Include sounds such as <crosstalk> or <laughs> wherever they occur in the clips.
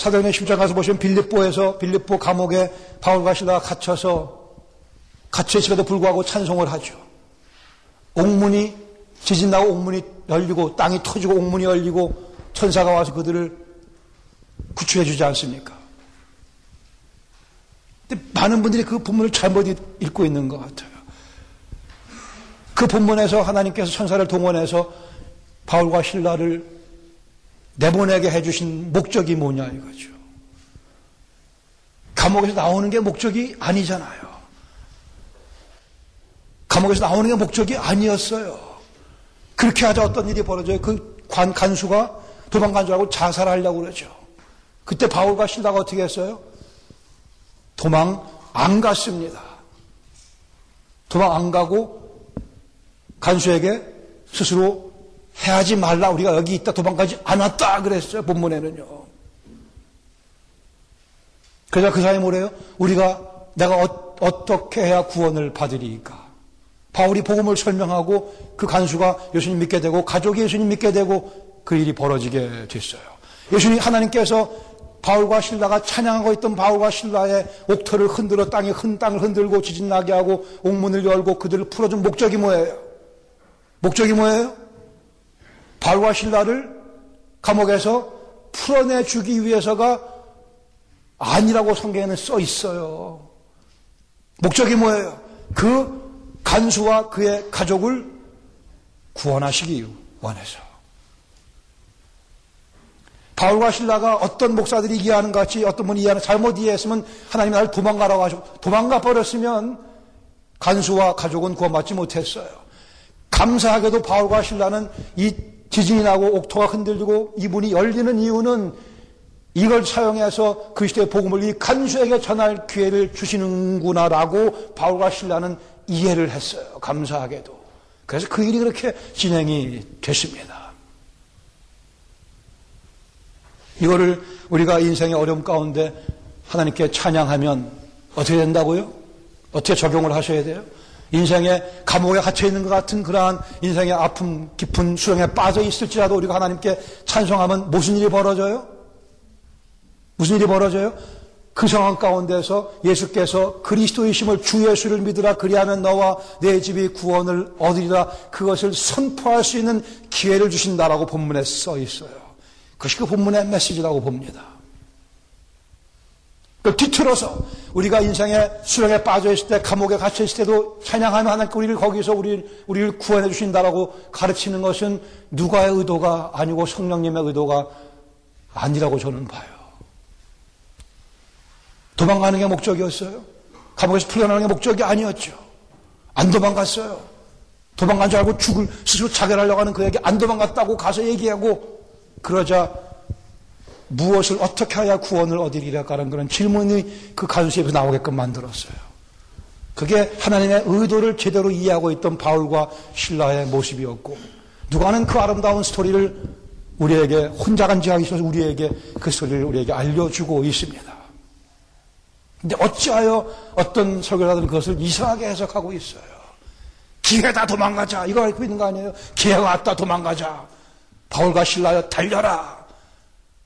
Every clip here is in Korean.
사도행전 10장 가서 보시면 빌립보에서 빌립보 감옥에 바울과 신라가 갇혀서 갇혀 있음에도 불구하고 찬송을 하죠. 옥문이 지진 나고 옥문이 열리고 땅이 터지고 옥문이 열리고 천사가 와서 그들을 구출해 주지 않습니까? 근데 많은 분들이 그 본문을 잘못 읽고 있는 것 같아요. 그 본문에서 하나님께서 천사를 동원해서 바울과 신라를 내보내게 해주신 목적이 뭐냐 이거죠. 감옥에서 나오는 게 목적이 아니잖아요. 감옥에서 나오는 게 목적이 아니었어요. 그렇게 하자 어떤 일이 벌어져요. 그 관, 간수가 도망간 줄 알고 자살하려고 그러죠. 그때 바울과 신라가 어떻게 했어요? 도망 안 갔습니다. 도망 안 가고 간수에게 스스로 해하지 말라. 우리가 여기 있다 도망가지 않았다. 그랬어요. 본문에는요. 그래서 그 사람이 뭐래요? 우리가 내가 어, 떻게 해야 구원을 받으리까? 바울이 복음을 설명하고 그 간수가 예수님 믿게 되고 가족이 예수님 믿게 되고 그 일이 벌어지게 됐어요. 예수님 하나님께서 바울과 신라가 찬양하고 있던 바울과 신라의 옥터를 흔들어 땅에 흔 땅을 흔들고 지진 나게 하고 옥문을 열고 그들을 풀어준 목적이 뭐예요? 목적이 뭐예요? 바울과 신라를 감옥에서 풀어내 주기 위해서가 아니라고 성경에는 써 있어요. 목적이 뭐예요? 그 간수와 그의 가족을 구원하시기 원해서. 바울과 신라가 어떤 목사들이 이해하는 것 같이 어떤 분이 이해하는 잘못 이해했으면 하나님 나를 도망가라고 하시고 도망가 버렸으면 간수와 가족은 구원받지 못했어요. 감사하게도 바울과 신라는 이 지진이 나고 옥토가 흔들리고 이분이 열리는 이유는 이걸 사용해서 그리스도의 복음을 이 간수에게 전할 기회를 주시는구나라고 바울과 신라는 이해를 했어요. 감사하게도. 그래서 그 일이 그렇게 진행이 됐습니다. 이거를 우리가 인생의 어려움 가운데 하나님께 찬양하면 어떻게 된다고요? 어떻게 적용을 하셔야 돼요? 인생의 감옥에 갇혀 있는 것 같은 그러한 인생의 아픔 깊은 수렁에 빠져 있을지라도 우리가 하나님께 찬송하면 무슨 일이 벌어져요? 무슨 일이 벌어져요? 그 상황 가운데서 예수께서 그리스도의심을 주 예수를 믿으라 그리하면 너와 내 집이 구원을 얻으리라 그것을 선포할 수 있는 기회를 주신다라고 본문에 써 있어요. 그것이 그 본문의 메시지라고 봅니다. 그 뒤틀어서 우리가 인생의 수렁에 빠져 있을 때, 감옥에 갇혀 있을 때도 찬양하면 하나님께 우리를 거기서 우리를, 우리를 구원해 주신다라고 가르치는 것은 누가의 의도가 아니고 성령님의 의도가 아니라고 저는 봐요. 도망가는 게 목적이었어요. 감옥에서 풀려나는 게 목적이 아니었죠. 안 도망갔어요. 도망간 줄 알고 죽을 스스로 자결하려고 하는 그에게 안 도망갔다고 가서 얘기하고 그러자 무엇을 어떻게 해야 구원을 얻으리라고 하는 그런 질문이 그 간수에서 나오게끔 만들었어요. 그게 하나님의 의도를 제대로 이해하고 있던 바울과 신라의 모습이었고 누가는 그 아름다운 스토리를 우리에게 혼자 간지하기 있어서 우리에게 그 스토리를 우리에게 알려주고 있습니다. 근데 어찌하여 어떤 설교자들은 그것을 이상하게 해석하고 있어요. 기회다 도망가자. 이거 알고 있는 거 아니에요? 기회가 왔다 도망가자. 바울과 신라여 달려라.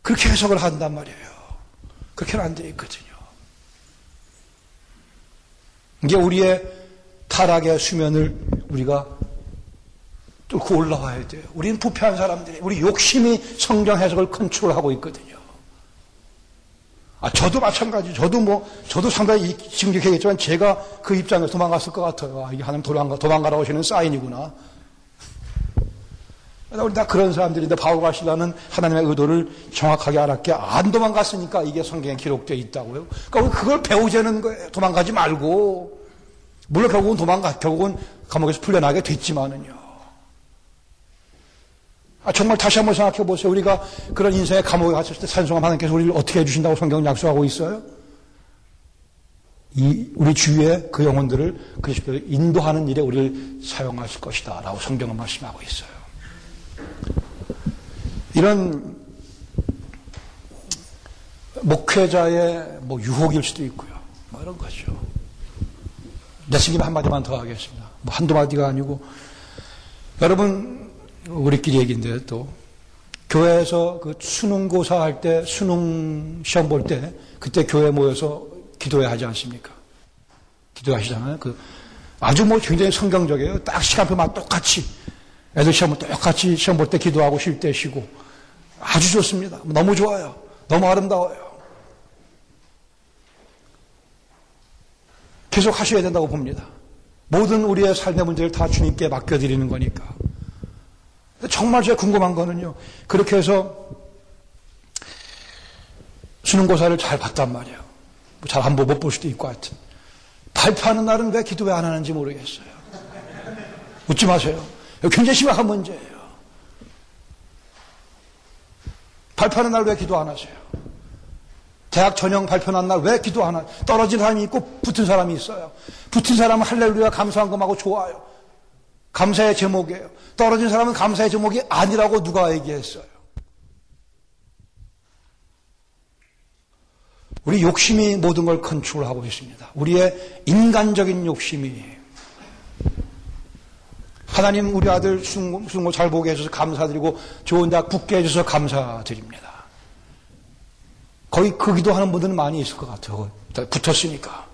그렇게 해석을 한단 말이에요. 그렇게는 안 돼 있거든요. 이게 우리의 타락의 수면을 우리가 뚫고 올라와야 돼요. 우리는 부패한 사람들이, 우리 욕심이 성경 해석을 컨트롤하고 있거든요. 아, 저도 마찬가지. 저도 뭐, 저도 상당히 지금 이렇게 했지만 제가 그 입장에서 도망갔을 것 같아요. 아, 이게 하나님 도망가, 도망가라고 하시는 사인이구나. 우리 다 그런 사람들인데 바울과 신라는 하나님의 의도를 정확하게 알았게 안 도망갔으니까 이게 성경에 기록되어 있다고요. 그러니까 그걸 배우자는 거예요. 도망가지 말고. 물론 결국은 도망가, 결국은 감옥에서 풀려나게 됐지만은요. 아, 정말 다시 한번 생각해 보세요. 우리가 그런 인생의 감옥에 갇혔을 때 산송함 하나님께서 우리를 어떻게 해주신다고 성경은 약속하고 있어요? 이 우리 주위의 그 영혼들을 그리스도를 인도하는 일에 우리를 사용하실 것이다. 라고 성경은 말씀하고 있어요. 이런 목회자의 뭐 유혹일 수도 있고요. 뭐 이런 거죠. 내생김 한마디만 더 하겠습니다. 뭐 한두 마디가 아니고. 여러분, 우리끼리 얘기인데 또, 교회에서 그 수능고사 할 때, 수능 시험 볼 때, 그때 교회 모여서 기도해야 하지 않습니까? 기도하시잖아요. 그 아주 뭐 굉장히 성경적이에요. 딱 시간표만 똑같이. 애들 시험을 똑같이 시험 볼 때 기도하고 쉴 때 쉬고. 아주 좋습니다. 너무 좋아요. 너무 아름다워요. 계속 하셔야 된다고 봅니다. 모든 우리의 삶의 문제를 다 주님께 맡겨드리는 거니까. 정말 제가 궁금한 거는요. 그렇게 해서 수능고사를 잘 봤단 말이에요. 뭐잘한번못볼 수도 있고 하여튼. 발표하는 날은 왜 기도 왜 안 하는지 모르겠어요. 웃지 마세요. 굉장히 심각한 문제예요. 발표하는 날 왜 기도 안 하세요? 대학 전형 발표난 날 왜 기도 안 하세요? 떨어진 사람이 있고 붙은 사람이 있어요. 붙은 사람은 할렐루야 감사한 것하고 좋아요. 감사의 제목이에요. 떨어진 사람은 감사의 제목이 아니라고 누가 얘기했어요. 우리 욕심이 모든 걸 컨트롤하고 있습니다. 우리의 인간적인 욕심이 하나님 우리 아들 수능고 잘 보게 해줘서 감사드리고 좋은 대학 붙게 해줘서 감사드립니다. 거의 그 기도하는 분들은 많이 있을 것 같아요. 붙었으니까.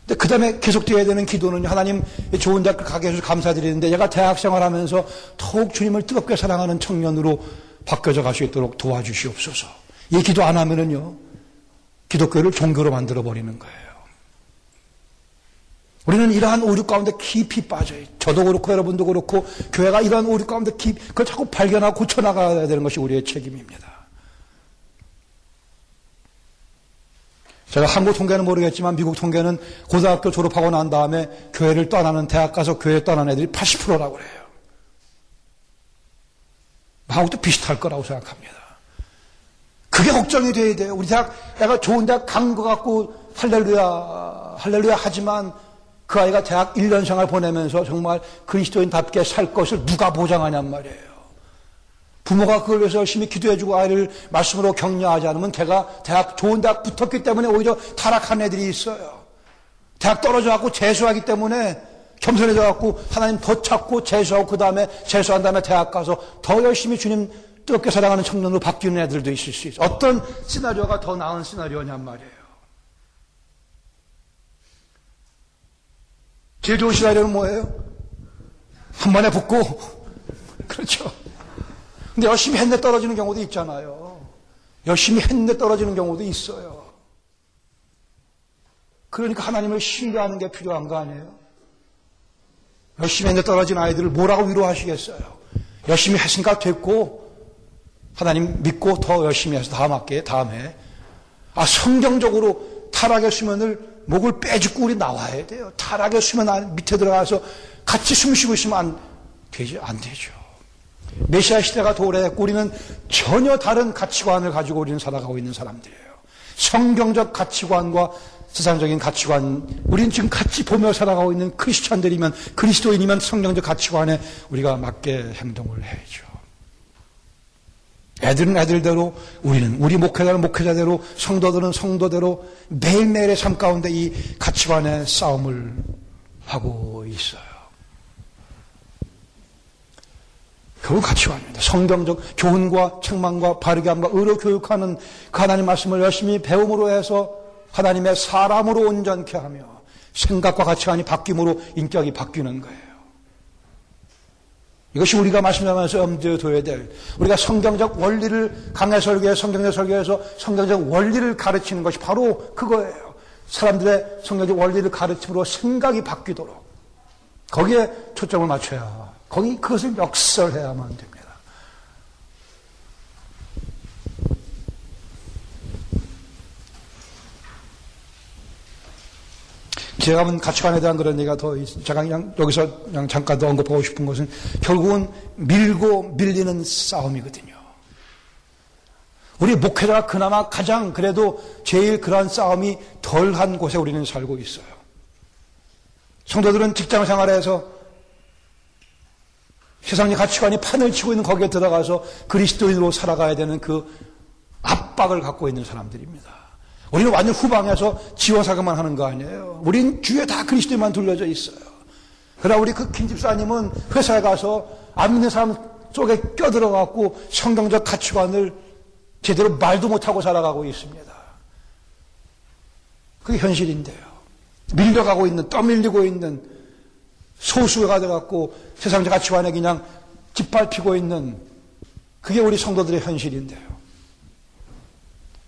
근데 그 다음에 계속되어야 되는 기도는 하나님 좋은 대학 가게 해줘서 감사드리는데 얘가 대학 생활하면서 더욱 주님을 뜨겁게 사랑하는 청년으로 바뀌어져 갈 수 있도록 도와주시옵소서. 이 기도 안 하면은요, 기독교를 종교로 만들어 버리는 거예요. 우리는 이러한 오류 가운데 깊이 빠져요. 저도 그렇고 여러분도 그렇고 교회가 이러한 오류 가운데 깊이 그걸 자꾸 발견하고 고쳐나가야 되는 것이 우리의 책임입니다. 제가 한국 통계는 모르겠지만 미국 통계는 고등학교 졸업하고 난 다음에 교회를 떠나는 대학 가서 교회 떠나는 애들이 80%라고 그래요. 한국도 비슷할 거라고 생각합니다. 그게 걱정이 돼야 돼요. 우리 대학, 애가 좋은 대학 간 것 같고 할렐루야, 할렐루야 하지만 그 아이가 대학 1년 생활 보내면서 정말 그리스도인답게 살 것을 누가 보장하냔 말이에요. 부모가 그걸 위해서 열심히 기도해주고 아이를 말씀으로 격려하지 않으면 걔가 대학 좋은 대학 붙었기 때문에 오히려 타락한 애들이 있어요. 대학 떨어져갖고 재수하기 때문에 겸손해져갖고 하나님 더 찾고 재수하고 그 다음에 재수한 다음에 대학 가서 더 열심히 주님 뜨겁게 사랑하는 청년으로 바뀌는 애들도 있을 수 있어요. 어떤 시나리오가 더 나은 시나리오냔 말이에요. 제일 좋은 시나리오는 뭐예요? 한 번에 붙고, 그렇죠. 근데 열심히 했는데 떨어지는 경우도 있잖아요. 열심히 했는데 떨어지는 경우도 있어요. 그러니까 하나님을 신뢰하는 게 필요한 거 아니에요? 열심히 했는데 떨어진 아이들을 뭐라고 위로하시겠어요? 열심히 했으니까 됐고, 하나님 믿고 더 열심히 해서 다음 학기에, 다음에. 아, 성경적으로 타락의 수면을 목을 빼주고 우리 나와야 돼요. 타락의 수면 밑에 들어가서 같이 숨 쉬고 있으면 안 되죠. 안 되죠. 메시아 시대가 도래했고 우리는 전혀 다른 가치관을 가지고 우리는 살아가고 있는 사람들이에요. 성경적 가치관과 세상적인 가치관, 우리는 지금 같이 보며 살아가고 있는 크리스천들이면 그리스도인이면 성경적 가치관에 우리가 맞게 행동을 해야죠. 애들은 애들대로 우리는 우리 목회자는 목회자대로 성도들은 성도대로 매일매일의 삶 가운데 이 가치관의 싸움을 하고 있어요. 결국 가치관입니다. 성경적 교훈과 책망과 바르게 함과 의로 교육하는 그 하나님 말씀을 열심히 배움으로 해서 하나님의 사람으로 온전케 하며 생각과 가치관이 바뀜으로 인격이 바뀌는 거예요. 이것이 우리가 말씀하면서 염두에 둬야 될 우리가 성경적 원리를 강해 설교에 성경적 설교에서 성경적 원리를 가르치는 것이 바로 그거예요. 사람들의 성경적 원리를 가르침으로 생각이 바뀌도록 거기에 초점을 맞춰야 거기 그것을 역설해야만 됩니다. 제가 본 가치관에 대한 그런 얘기가 더 제가 그냥 여기서 그냥 잠깐 더 언급하고 싶은 것은 결국은 밀고 밀리는 싸움이거든요. 우리 목회자가 그나마 가장 그래도 제일 그러한 싸움이 덜한 곳에 우리는 살고 있어요. 성도들은 직장 생활에서 세상의 가치관이 판을 치고 있는 거기에 들어가서 그리스도인으로 살아가야 되는 그 압박을 갖고 있는 사람들입니다. 우리는 완전 후방에서 지원사격만 하는 거 아니에요. 우린 주위에 다 그리스도만 둘러져 있어요. 그러나 우리 그 김집사님은 회사에 가서 안 믿는 사람 속에 껴들어갖고 성경적 가치관을 제대로 말도 못하고 살아가고 있습니다. 그게 현실인데요. 밀려가고 있는, 떠밀리고 있는 소수가 돼갖고 세상적 가치관에 그냥 짓밟히고 있는 그게 우리 성도들의 현실인데요.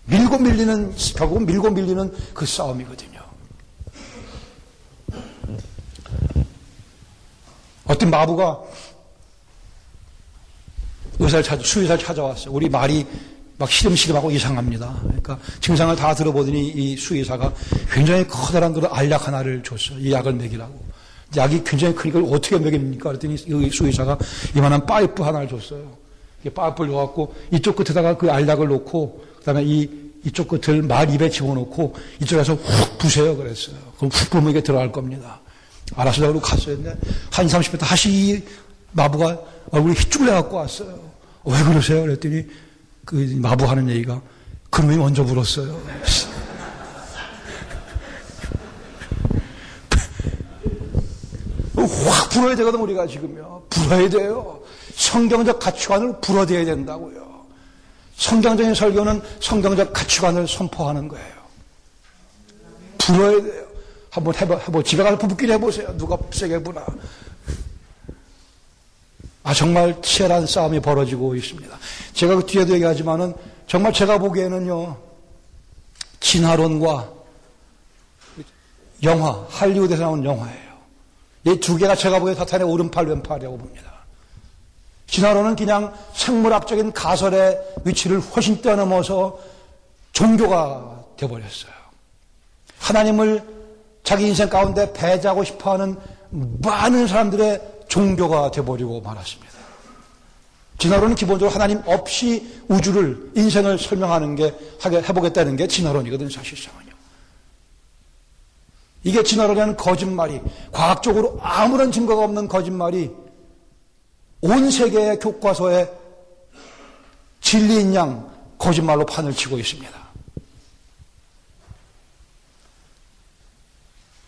밀고 밀리는, 결국은 밀고 밀리는 그 싸움이거든요. 어떤 마부가 의사를 찾아, 수의사를 찾아왔어요. 우리 말이 막 시름시름하고 이상합니다. 그러니까 증상을 다 들어보더니 이 수의사가 굉장히 커다란 그런 알약 하나를 줬어요. 이 약을 먹이라고. 약이 굉장히 크니까 어떻게 먹입니까? 그랬더니 이 수의사가 이만한 파이프 하나를 줬어요. 파이프를 넣어갖고 이쪽 끝에다가 그 알약을 놓고 그다음에 이 이쪽 끝을 말 입에 집어넣고 이쪽에서 훅 부세요 그랬어요. 그럼 훅 부으면 이게 들어갈 겁니다. 알아서 그러고 갔어요. 근데 한 2, 30분 다시 이 마부가 얼굴이 휘쭉 내갖고 왔어요. 왜 그러세요? 그랬더니 그 마부 하는 얘기가 그놈이 먼저 불었어요. 확 <laughs> 불어야 되거든 우리가 지금요. 불어야 돼요. 성경적 가치관을 불어대야 된다고요. 성경적인 설교는 성경적 가치관을 선포하는 거예요. 불어야 돼요. 한번 해봐, 해보, 집에 가서 부부끼리 해보세요. 누가 세게 부나. 아, 정말 치열한 싸움이 벌어지고 있습니다. 제가 그 뒤에도 얘기하지만은 정말 제가 보기에는요, 진화론과 영화, 할리우드에서 나온 영화예요. 이 두 개가 제가 보기에 사탄의 오른팔, 왼팔이라고 봅니다. 진화론은 그냥 생물학적인 가설의 위치를 훨씬 뛰어넘어서 종교가 되어버렸어요. 하나님을 자기 인생 가운데 배제하고 싶어 하는 많은 사람들의 종교가 되어버리고 말았습니다. 진화론은 기본적으로 하나님 없이 우주를, 인생을 설명하는 게, 하게 해보겠다는 게 진화론이거든, 사실상은요. 이게 진화론이라는 거짓말이, 과학적으로 아무런 증거가 없는 거짓말이 온 세계의 교과서에 진리인 양 거짓말로 판을 치고 있습니다.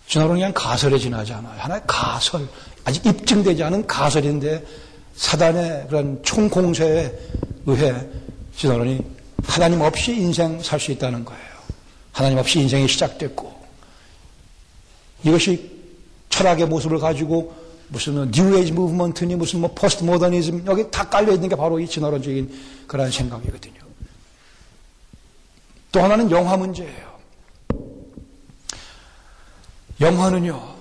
진화론은 그냥 가설에 지나지 않아요. 하나의 가설, 아직 입증되지 않은 가설인데 사단의 그런 총공세에 의해 진화론이 하나님 없이 인생 살 수 있다는 거예요. 하나님 없이 인생이 시작됐고 이것이 철학의 모습을 가지고 무슨 New Age movement니 무슨 뭐 포스트 모더니즘 여기 다 깔려 있는 게 바로 이 진화론적인 그런 생각이거든요. 또 하나는 영화 문제예요. 영화는요.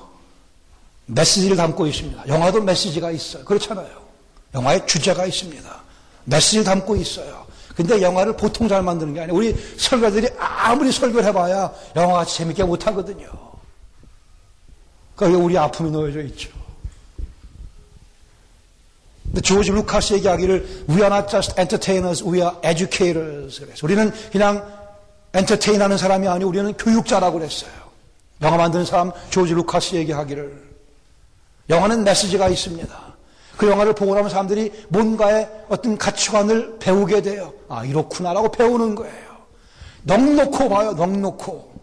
메시지를 담고 있습니다. 영화도 메시지가 있어요. 그렇잖아요. 영화에 주제가 있습니다. 메시지를 담고 있어요. 근데 영화를 보통 잘 만드는 게 아니에요. 우리 설교들이 아무리 설교를 해봐야 영화같이 재밌게 못하거든요. 그러니까 우리 아픔이 놓여져 있죠. 근데 조지 루카스 얘기하기를 We are not just entertainers, we are educators. 그래서 우리는 그냥 엔터테인하는 사람이 아니고 우리는 교육자라고 그랬어요. 영화 만드는 사람 조지 루카스 얘기하기를 영화는 메시지가 있습니다. 그 영화를 보고 나면 사람들이 뭔가의 어떤 가치관을 배우게 돼요. 아, 이렇구나라고 배우는 거예요. 넉넉고 봐요, 넉넉고.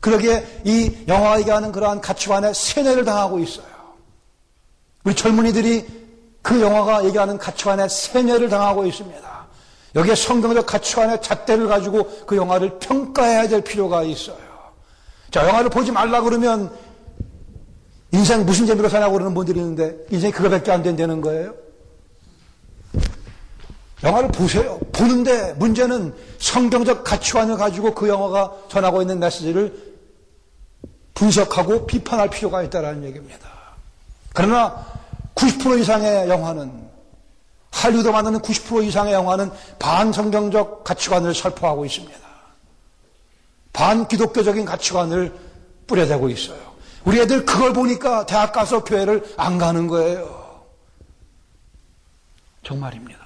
그러기에 이 영화가 얘기하는 그러한 가치관에 세뇌를 당하고 있어요. 우리 젊은이들이 그 영화가 얘기하는 가치관에 세뇌를 당하고 있습니다. 여기에 성경적 가치관의 잣대를 가지고 그 영화를 평가해야 될 필요가 있어요. 자, 영화를 보지 말라 그러면 인생 무슨 재미로 사냐고 그러는 분들이 있는데 인생이 그거밖에 안 된다는 거예요. 영화를 보세요. 보는데 문제는 성경적 가치관을 가지고 그 영화가 전하고 있는 메시지를 분석하고 비판할 필요가 있다는 얘기입니다. 그러나 90% 이상의 영화는 할리우드 만드는 90% 이상의 영화는 반성경적 가치관을 살포하고 있습니다. 반기독교적인 가치관을 뿌려대고 있어요. 우리 애들 그걸 보니까 대학 가서 교회를 안 가는 거예요. 정말입니다.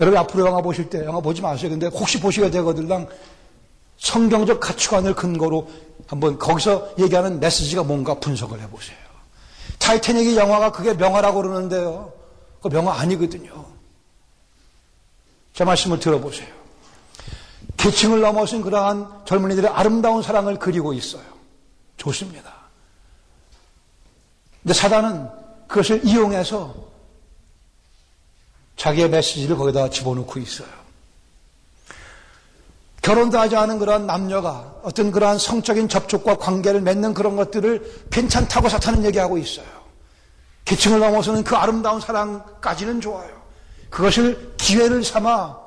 여러분 앞으로 영화 보실 때 영화 보지 마세요. 근데 혹시 보시게 되거들랑 성경적 가치관을 근거로 한번 거기서 얘기하는 메시지가 뭔가 분석을 해보세요. 타이타닉이 영화가 그게 명화라고 그러는데요. 그 명화 아니거든요. 제 말씀을 들어보세요. 계층을 넘어선 그러한 젊은이들의 아름다운 사랑을 그리고 있어요. 좋습니다. 근데 사단은 그것을 이용해서 자기의 메시지를 거기다 집어넣고 있어요. 결혼도 하지 않은 그런 남녀가 어떤 그러한 성적인 접촉과 관계를 맺는 그런 것들을 괜찮다고 사탄은 얘기하고 있어요. 계층을 넘어서는 그 아름다운 사랑까지는 좋아요. 그것을 기회를 삼아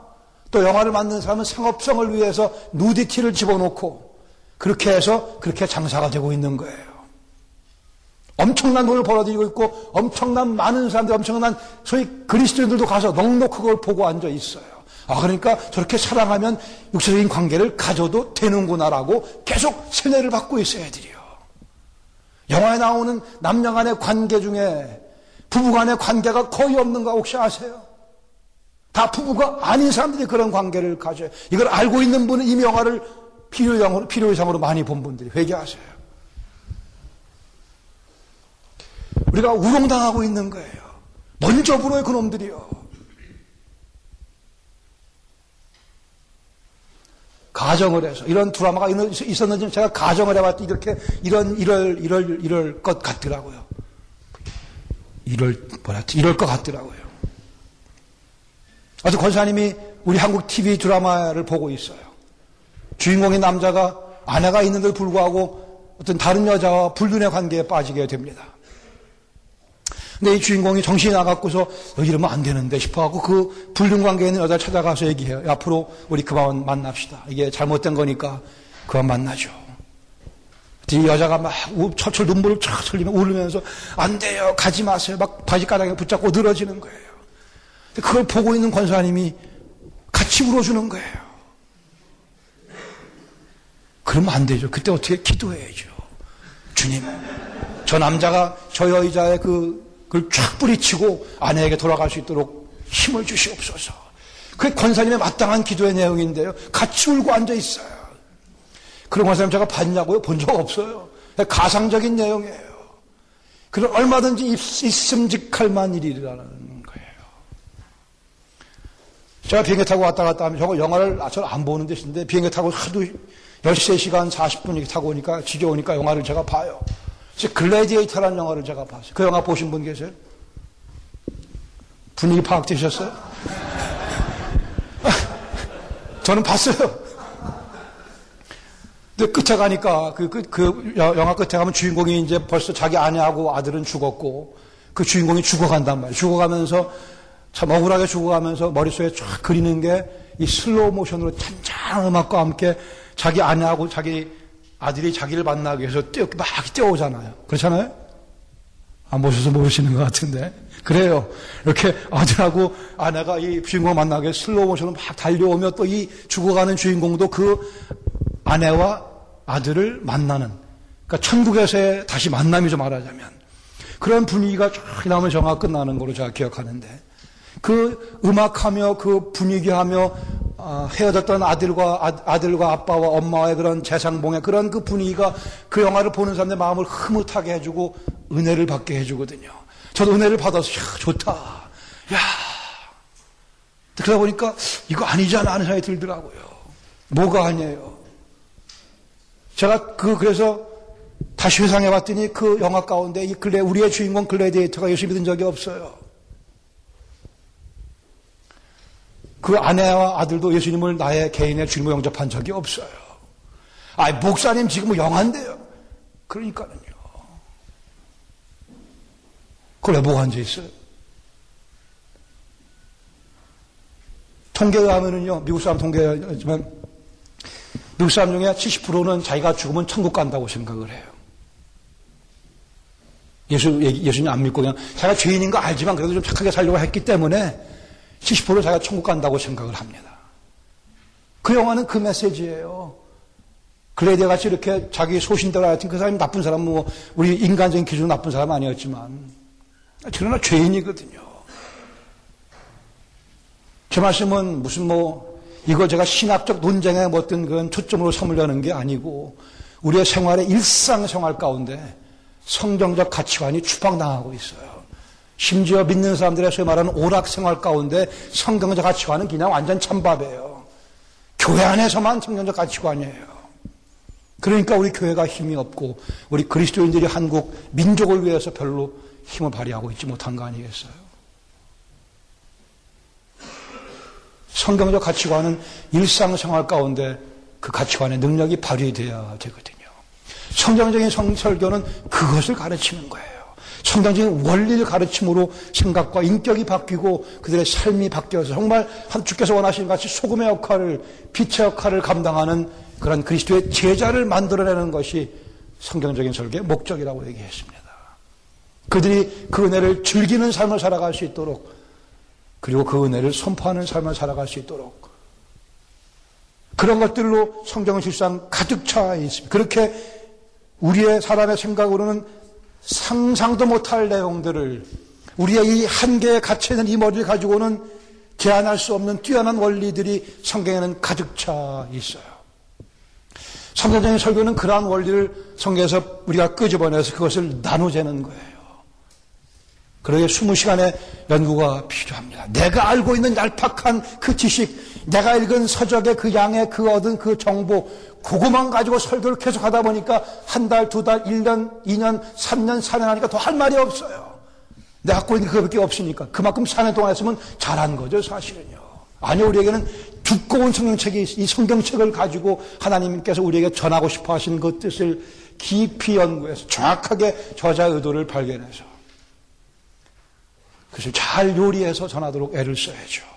또 영화를 만든 사람은 상업성을 위해서 누디티를 집어넣고 그렇게 해서 그렇게 장사가 되고 있는 거예요. 엄청난 돈을 벌어들이고 있고 엄청난 많은 사람들, 엄청난 소위 그리스도인들도 가서 넉넉히 그걸 보고 앉아 있어요. 아, 그러니까 저렇게 사랑하면 육체적인 관계를 가져도 되는구나라고 계속 세뇌를 받고 있어요, 애들이요. 영화에 나오는 남녀 간의 관계 중에 부부 간의 관계가 거의 없는 거 혹시 아세요? 다 부부가 아닌 사람들이 그런 관계를 가져요. 이걸 알고 있는 분은 이 영화를 필요 이상으로, 필요 이상으로 많이 본 분들이 회개하세요. 우리가 우롱당하고 있는 거예요. 먼저 불어요, 그놈들이요. 가정을 해서 이런 드라마가 있었는지 제가 가정을 해봤더니 이렇게 이런 이럴 이럴 이럴 것 같더라고요. 이럴 뭐라 이럴 것 같더라고요. 어떤 권사님이 우리 한국 TV 드라마를 보고 있어요. 주인공인 남자가 아내가 있는데도 불구하고 어떤 다른 여자와 불륜의 관계에 빠지게 됩니다. 이 주인공이 정신이 나갖고서 이러면 안 되는데 싶어갖고 그 불륜 관계에 있는 여자를 찾아가서 얘기해요. 앞으로 우리 그만 만납시다. 이게 잘못된 거니까 그만 만나죠. 이 여자가 막 철철 눈물을 촥 흘리며 울면서 안 돼요. 가지 마세요. 막 바지가랑에 붙잡고 늘어지는 거예요. 그걸 보고 있는 권사님이 같이 울어주는 거예요. 그러면 안 되죠. 그때 어떻게 기도해야죠. 주님, 저 남자가 저 여자의 그 그걸 쫙 뿌리치고 아내에게 돌아갈 수 있도록 힘을 주시옵소서. 그게 권사님의 마땅한 기도의 내용인데요. 같이 울고 앉아 있어요. 그런 권사님 제가 봤냐고요? 본 적 없어요. 가상적인 내용이에요. 그럼 얼마든지 있음직할 만일이라는 거예요. 제가 비행기 타고 왔다 갔다 하면 저거 영화를 아, 저는 안 보는 데인데 비행기 타고 하도 13시간 40분 이렇게 타고 오니까 지겨우니까 영화를 제가 봐요. 글래디에이터라는 영화를 제가 봤어요. 그 영화 보신 분 계세요? 분위기 파악되셨어요? <laughs> 저는 봤어요. 근데 끝에 가니까 그, 그, 그 영화 끝에 가면 주인공이 이제 벌써 자기 아내하고 아들은 죽었고 그 주인공이 죽어간단 말이에요. 죽어가면서 참 억울하게 죽어가면서 머릿속에 쫙 그리는 게 이 슬로우 모션으로 잔잔한 음악과 함께 자기 아내하고 자기 아들이 자기를 만나기 위해서 뛰어, 막 뛰어오잖아요. 그렇잖아요? 안 보셔서 모르시는 것 같은데. 그래요. 이렇게 아들하고 아내가 이 주인공 만나게 슬로우 모션으로 막 달려오며 또 이 죽어가는 주인공도 그 아내와 아들을 만나는. 그러니까 천국에서의 다시 만남이죠, 말하자면. 그런 분위기가 쫙 나오면 정화 끝나는 걸로 제가 기억하는데. 그 음악하며 그 분위기하며 어, 헤어졌던 아들과 아 들과 아빠와 엄마와의 그런 재상봉의 그런 그 분위기가 그 영화를 보는 사람의 마음을 흐뭇하게 해주고 은혜를 받게 해주거든요. 저도 은혜를 받아서 야 좋다. 야 그러다 보니까 이거 아니잖아 하는 생각이 들더라고요. 뭐가 아니에요? 제가 그 그래서 다시 회상해 봤더니 그 영화 가운데 이 글래 우리의 주인공 글래디에이터가 예수 믿은 적이 없어요. 그 아내와 아들도 예수님을 나의 개인의 주님으로 영접한 적이 없어요. 아, 목사님 지금은 영한데요. 그러니까는요. 그걸 왜 보고 앉아 있어요? 통계에 하면은요, 미국 사람 통계지만, 미국 사람 중에 70%는 자기가 죽으면 천국 간다고 생각을 해요. 예수, 예수님 안 믿고 그냥 자기가 죄인인 거 알지만 그래도 좀 착하게 살려고 했기 때문에 70% 자기가 천국 간다고 생각을 합니다. 그 영화는 그 메시지예요. 글레디아 같이 이렇게 자기 소신대로 하여튼 그 사람이 나쁜 사람, 뭐, 우리 인간적인 기준으로 나쁜 사람 아니었지만, 그러나 죄인이거든요. 제 말씀은 무슨 뭐, 이거 제가 신학적 논쟁에 뭐 어떤 그런 초점으로 삼으려는 게 아니고, 우리의 생활의 일상생활 가운데 성경적 가치관이 추방당하고 있어요. 심지어 믿는 사람들의 소위 말하는 오락 생활 가운데 성경적 가치관은 그냥 완전 찬밥이에요. 교회 안에서만 성경적 가치관이에요. 그러니까 우리 교회가 힘이 없고 우리 그리스도인들이 한국 민족을 위해서 별로 힘을 발휘하고 있지 못한 거 아니겠어요? 성경적 가치관은 일상생활 가운데 그 가치관의 능력이 발휘되어야 되거든요. 성경적인 성설교는 그것을 가르치는 거예요. 성경적인 원리를 가르침으로 생각과 인격이 바뀌고 그들의 삶이 바뀌어서 정말 한 주께서 원하시는 같이 소금의 역할을 빛의 역할을 감당하는 그런 그리스도의 제자를 만들어내는 것이 성경적인 설교의 목적이라고 얘기했습니다. 그들이 그 은혜를 즐기는 삶을 살아갈 수 있도록 그리고 그 은혜를 선포하는 삶을 살아갈 수 있도록 그런 것들로 성경은 실상 가득 차 있습니다. 그렇게 우리의 사람의 생각으로는 상상도 못할 내용들을 우리의 이 한계에 갇혀있는 이 머리를 가지고는 제한할 수 없는 뛰어난 원리들이 성경에는 가득 차 있어요. 성경적인 설교는 그러한 원리를 성경에서 우리가 끄집어내서 그것을 나누자는 거예요. 그러게 20시간의 연구가 필요합니다. 내가 알고 있는 얄팍한 그 지식, 내가 읽은 서적의 그 양의 그 얻은 그 정보, 그것만 가지고 설교를 계속 하다 보니까 한 달, 두 달, 1년, 2년, 3년, 4년 하니까 더 할 말이 없어요. 내가 갖고 있는 그것밖에 없으니까. 그만큼 4년 동안 했으면 잘한 거죠, 사실은요. 아니, 우리에게는 두꺼운 성경책이, 이 성경책을 가지고 하나님께서 우리에게 전하고 싶어 하신 그 뜻을 깊이 연구해서 정확하게 저자의 의도를 발견해서 그것을 잘 요리해서 전하도록 애를 써야죠.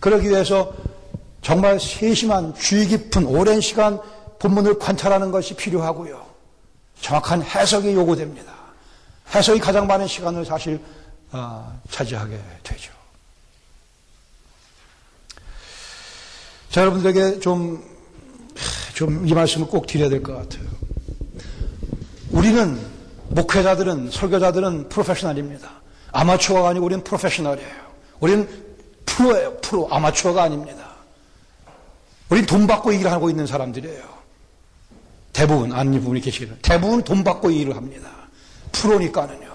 그러기 위해서 정말 세심한 주의 깊은 오랜 시간 본문을 관찰하는 것이 필요하고요. 정확한 해석이 요구됩니다. 해석이 가장 많은 시간을 사실 어, 차지하게 되죠. 자, 여러분들에게 좀, 좀 이 말씀을 꼭 드려야 될 것 같아요. 우리는, 목회자들은, 설교자들은 프로페셔널입니다. 아마추어가 아니고 우리는 프로페셔널이에요. 우리는 프로예요. 프로. 아마추어가 아닙니다. 우리는 돈 받고 일을 하고 있는 사람들이에요. 대부분, 아닌 분이 계시기를. 대부분 돈 받고 일을 합니다. 프로니까는요.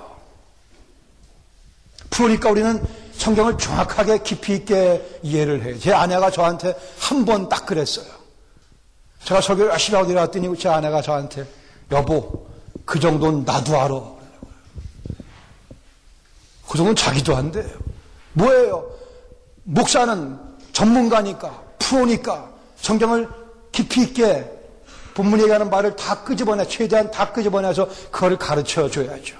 프로니까 우리는 성경을 정확하게 깊이 있게 이해를 해요. 제 아내가 저한테 한 번 딱 그랬어요. 제가 설교를 열심히 하고 내려왔더니 제 아내가 저한테 여보, 그 정도는 나도 알아. 그 정도는 자기도 한대요. 뭐예요? 목사는 전문가니까, 프로니까, 성경을 깊이 있게 본문 얘기하는 말을 다 끄집어내, 최대한 다 끄집어내서 그걸 가르쳐 줘야죠.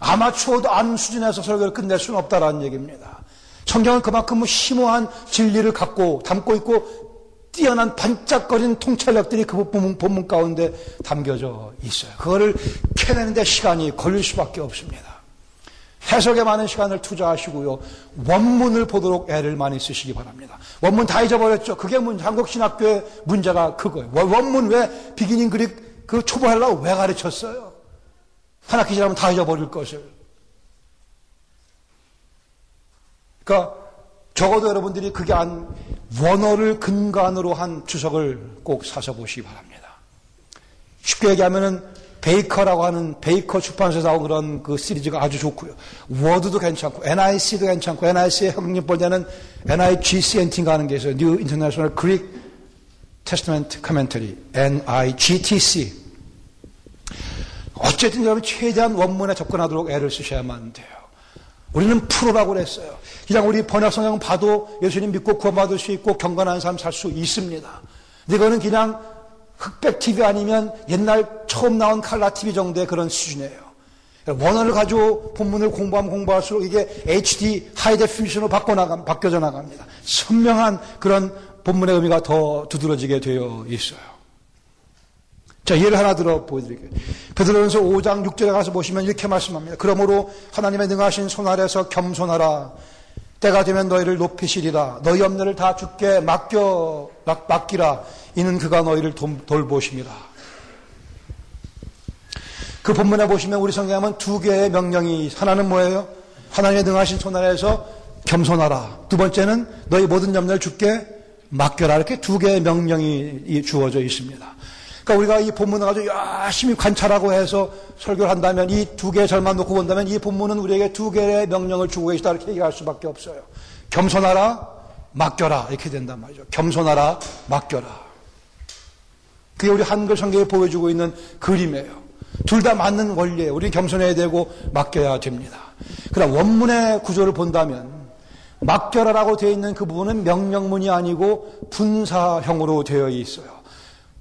아마추어도 아는 수준에서 설교를 끝낼 수는 없다라는 얘기입니다. 성경은 그만큼 심오한 진리를 갖고 담고 있고 뛰어난 반짝거리는 통찰력들이 그 본문, 본문 가운데 담겨져 있어요. 그거를 캐내는데 시간이 걸릴 수밖에 없습니다. 해석에 많은 시간을 투자하시고요. 원문을 보도록 애를 많이 쓰시기 바랍니다. 원문 다 잊어버렸죠. 그게 문, 한국신학교의 문제가 그거예요. 원문 왜 비기닝 그릭 그 초보 헬라어 왜 가르쳤어요? 한 학기 지나면 다 잊어버릴 것을. 그러니까 적어도 여러분들이 그게 안 원어를 근간으로 한 주석을 꼭 사서 보시기 바랍니다. 쉽게 얘기하면은 베이커라고 하는 베이커 출판사에서 나온 그런 그 시리즈가 아주 좋고요. 워드도 괜찮고 NIC도 괜찮고 NIC의 형님뻘 되는 NIGCNT인가 하는 게 있어요. New International Greek Testament Commentary NIGTC 어쨌든 여러분 최대한 원문에 접근하도록 애를 쓰셔야만 돼요. 우리는 프로라고 그랬어요. 그냥 우리 번역 성경 봐도 예수님 믿고 구원받을 수 있고 경건한 삶 살 수 있습니다. 근데 이거는 그냥 흑백 TV 아니면 옛날 처음 나온 칼라 TV 정도의 그런 수준이에요. 원어를 가지고 본문을 공부하면 공부할수록 이게 HD high definition으로 바꿔 나가, 바뀌어져 나갑니다. 선명한 그런 본문의 의미가 더 두드러지게 되어 있어요. 자, 예를 하나 들어 보여드릴게요. 베드로전서 5장 6절에 가서 보시면 이렇게 말씀합니다. 그러므로 하나님의 능하신 손 아래서 겸손하라. 때가 되면 너희를 높이시리라. 너희 염려를 다 죽게 맡겨, 맡기라. 이는 그가 너희를 돌보십니다. 그 본문에 보시면 우리 성경에 하면 두 개의 명령이 하나는 뭐예요? 하나님의 능하신 손 아래에서 겸손하라. 두 번째는 너희 모든 염려를 죽게 맡겨라. 이렇게 두 개의 명령이 주어져 있습니다. 그러니까 우리가 이 본문을 아주 열심히 관찰하고 해서 설교를 한다면 이 두 개의 절만 놓고 본다면 이 본문은 우리에게 두 개의 명령을 주고 계시다 이렇게 얘기할 수밖에 없어요. 겸손하라, 맡겨라 이렇게 된단 말이죠. 겸손하라, 맡겨라. 그게 우리 한글 성경에 보여주고 있는 그림이에요. 둘 다 맞는 원리예요. 우리 겸손해야 되고 맡겨야 됩니다. 그러나 원문의 구조를 본다면 맡겨라라고 되어 있는 그 부분은 명령문이 아니고 분사형으로 되어 있어요.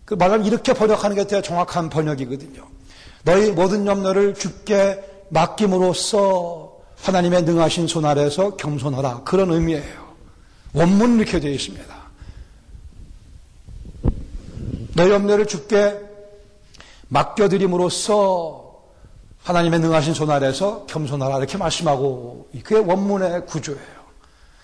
그 말을 이렇게 번역하는 게 되게 정확한 번역이거든요. 너희 모든 염려를 죽게 맡김으로써 하나님의 능하신 손 아래서 겸손하라. 그런 의미예요. 원문 이렇게 되어 있습니다. 너희 염려를 죽게 맡겨드림으로써 하나님의 능하신 손 아래서 겸손하라 이렇게 말씀하고 그게 원문의 구조예요.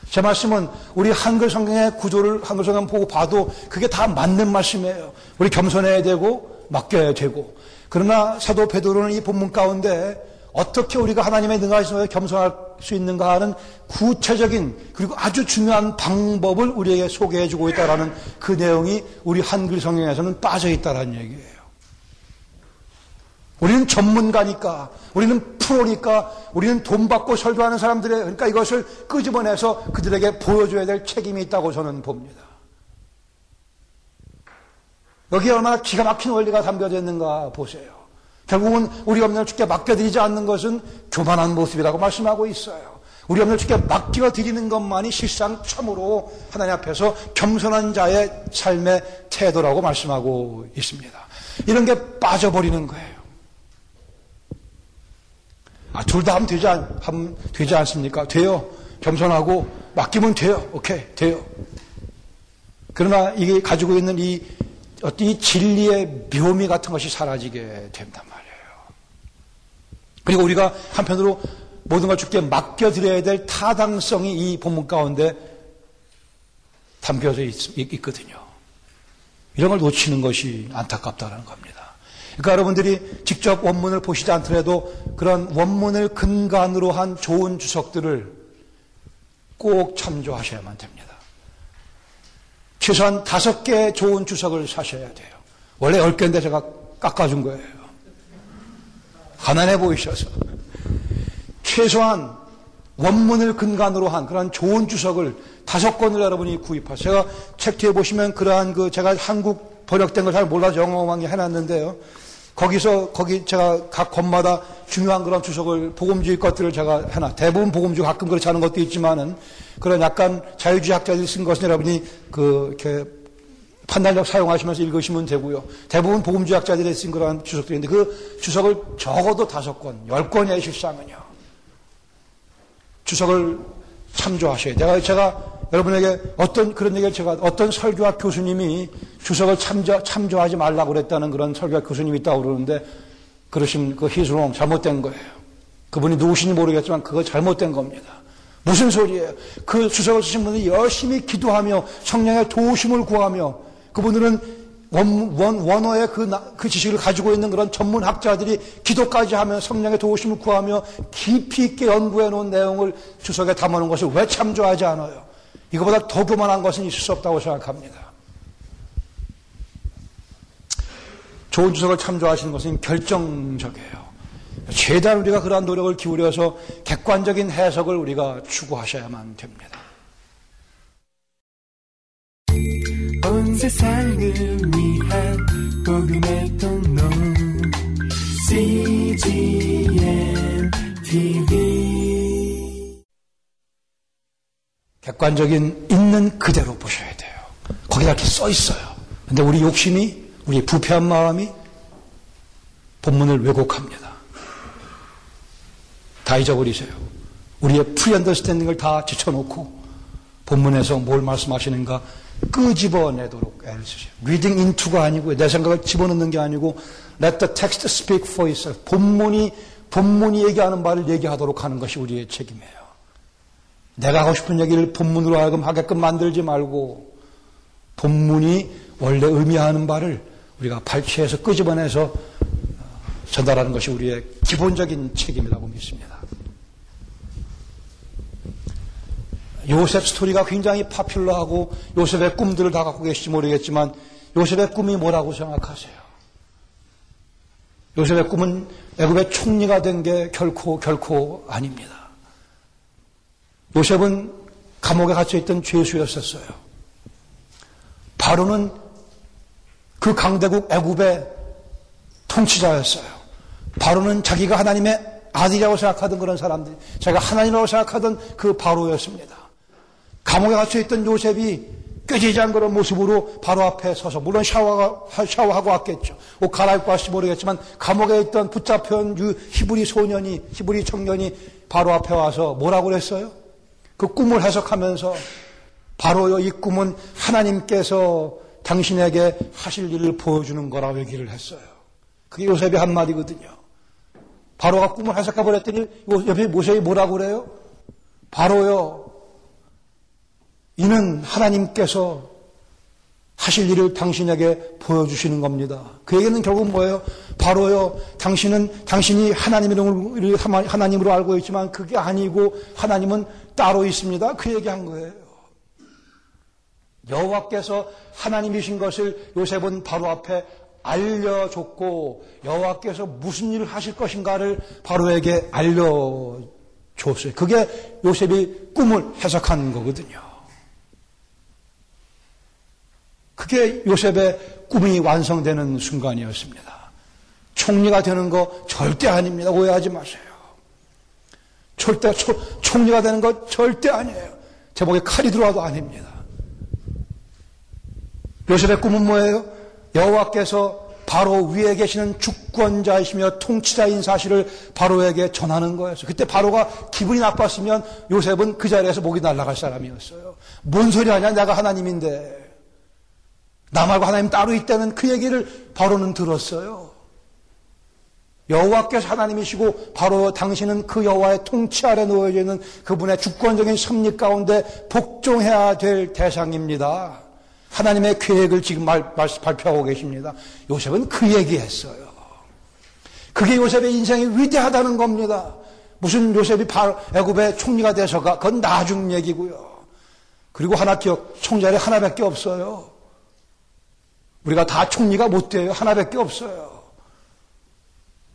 제 말씀은 우리 한글 성경의 구조를 한글 성경 보고 봐도 그게 다 맞는 말씀이에요. 우리 겸손해야 되고 맡겨야 되고 그러나 사도 베드로는 이 본문 가운데 어떻게 우리가 하나님의 능하신 손에 겸손할 수 있는가 하는 구체적인 그리고 아주 중요한 방법을 우리에게 소개해 주고 있다라는 그 내용이 우리 한글 성경에서는 빠져 있다라는 얘기예요. 우리는 전문가니까, 우리는 프로니까, 우리는 돈 받고 설교하는 사람들의, 그러니까 이것을 끄집어내서 그들에게 보여줘야 될 책임이 있다고 저는 봅니다. 여기에 얼마나 기가 막힌 원리가 담겨져 있는가 보세요. 결국은 우리 염려를 주께 맡겨드리지 않는 것은 교만한 모습이라고 말씀하고 있어요. 우리 염려를 주께 맡겨드리는 것만이 실상 참으로 하나님 앞에서 겸손한 자의 삶의 태도라고 말씀하고 있습니다. 이런 게 빠져버리는 거예요. 아, 둘 다 하면 되지, 않, 하면 되지 않습니까? 돼요. 겸손하고 맡기면 돼요. 오케이, 돼요. 그러나 이게 가지고 있는 이 어떤 이 진리의 묘미 같은 것이 사라지게 말이에요. 그리고 우리가 한편으로 모든 걸 주께 맡겨드려야 될 타당성이 이 본문 가운데 담겨져 있, 거든요 이런 걸 놓치는 것이 안타깝다는 겁니다. 그러니까 여러분들이 직접 원문을 보시지 않더라도 그런 원문을 근간으로 한 좋은 주석들을 꼭 참조하셔야만 됩니다. 최소한 다섯 개의 좋은 주석을 사셔야 돼요. 원래 열 개인데 제가 깎아준 거예요. 가난해 보이셔서. 최소한 원문을 근간으로 한 그런 좋은 주석을 다섯 권을 여러분이 구입하세요. 제가 책 뒤에 보시면 그러한 그 제가 한국 번역된 걸 잘 몰라서 영어만 해놨는데요. 거기서 거기 제가 각 권마다 중요한 그런 주석을 복음주의 것들을 제가 해놔. 대부분 복음주의 가끔 그렇지 않은 것도 있지만은 그런 약간 자유주의 학자들이 쓴 것은 여러분이 그 이렇게 판단력 사용하시면서 읽으시면 되고요. 대부분 복음주의 학자들이 쓴 그런 주석들인데 그 주석을 적어도 다섯 권, 열 권의 실상은요. 주석을 참조하셔야 돼요. 제가, 제가 여러분에게 어떤 그런 얘기를 제가 어떤 설교학 교수님이 주석을 참조, 참조하지 말라고 그랬다는 그런 설교학 교수님이 있다고 그러는데 그러신 그 희수롱 잘못된 거예요. 그분이 누구신지 모르겠지만 그거 잘못된 겁니다. 무슨 소리예요? 그 주석을 쓰신 분이 열심히 기도하며 성령의 도우심을 구하며 그분들은 원, 원, 원어의 그, 그 지식을 가지고 있는 그런 전문 학자들이 기도까지 하며 성령의 도우심을 구하며 깊이 있게 연구해 놓은 내용을 주석에 담아 놓은 것을 왜 참조하지 않아요? 이거보다 더 교만한 것은 있을 수 없다고 생각합니다. 좋은 주석을 참조하시는 것은 결정적이에요. 최대한 우리가 그러한 노력을 기울여서 객관적인 해석을 우리가 추구하셔야만 됩니다. 세상을 위한 복음의 통로 CGM TV 객관적인 있는 그대로 보셔야 돼요. 거기다 이렇게 써 있어요. 근데 우리 욕심이, 우리 부패한 마음이 본문을 왜곡합니다. 다 잊어버리세요. 우리의 pre-understanding을 다 제쳐놓고 본문에서 뭘 말씀하시는가 끄집어내도록 애를 쓰세요. reading into가 아니고 내 생각을 집어넣는 게 아니고 let the text speak for itself. 본문이 본문이 얘기하는 말을 얘기하도록 하는 것이 우리의 책임이에요. 내가 하고 싶은 얘기를 본문으로 하여금 하게끔 만들지 말고 본문이 원래 의미하는 바를 우리가 발췌해서 끄집어내서 어, 전달하는 것이 우리의 기본적인 책임이라고 믿습니다. 요셉 스토리가 굉장히 파퓰러하고 요셉의 꿈들을 다 갖고 계실지 모르겠지만 요셉의 꿈이 뭐라고 생각하세요? 요셉의 꿈은 애굽의 총리가 된 게 결코 결코 아닙니다. 요셉은 감옥에 갇혀 있던 죄수였었어요. 바로는 그 강대국 애굽의 통치자였어요. 바로는 자기가 하나님의 아들이라고 생각하던 그런 사람들, 자기가 하나님이라고 생각하던 그 바로였습니다. 감옥에 갇혀 있던 요셉이 꾀지지 않은 그런 모습으로 바로 앞에 서서 물론 샤워가, 샤워하고 왔겠죠. 옷 갈아입고 왔을지 모르겠지만 감옥에 있던 붙잡혀온 유 히브리 소년이 히브리 청년이 바로 앞에 와서 뭐라고 그랬어요? 그 꿈을 해석하면서 바로요 이 꿈은 하나님께서 당신에게 하실 일을 보여주는 거라고 얘기를 했어요. 그게 요셉의 한마디거든요. 바로가 꿈을 해석해 버렸더니 요셉이 모세이 뭐라고 그래요? 바로요 이는 하나님께서 하실 일을 당신에게 보여주시는 겁니다. 그 얘기는 결국 뭐예요? 바로요, 당신은, 당신이 하나님을, 하나님으로 알고 있지만 그게 아니고 하나님은 따로 있습니다. 그 얘기 한 거예요. 여호와께서 하나님이신 것을 요셉은 바로 앞에 알려줬고 여호와께서 무슨 일을 하실 것인가를 바로에게 알려줬어요. 그게 요셉이 꿈을 해석한 거거든요. 그게 요셉의 꿈이 완성되는 순간이었습니다. 총리가 되는 거 절대 아닙니다. 오해하지 마세요. 절대 초, 총리가 되는 거 절대 아니에요. 제 목에 칼이 들어와도 아닙니다. 요셉의 꿈은 뭐예요? 여호와께서 바로 위에 계시는 주권자이시며 통치자인 사실을 바로에게 전하는 거였어요. 그때 바로가 기분이 나빴으면 요셉은 그 자리에서 목이 날아갈 사람이었어요. 뭔 소리 하냐? 내가 하나님인데. 나 말고 하나님 따로 있다는 그 얘기를 바로는 들었어요. 여호와께서 하나님이시고 바로 당신은 그 여호와의 통치 아래 놓여져 있는 그분의 주권적인 섭리 가운데 복종해야 될 대상입니다. 하나님의 계획을 지금 말, 말, 발표하고 계십니다. 요셉은 그 얘기했어요. 그게 요셉의 인생이 위대하다는 겁니다. 무슨 요셉이 애굽의 총리가 돼서가 그건 나중 얘기고요. 그리고 하나 기억 총자리 하나밖에 없어요. 우리가 다 총리가 못 돼요. 하나밖에 없어요.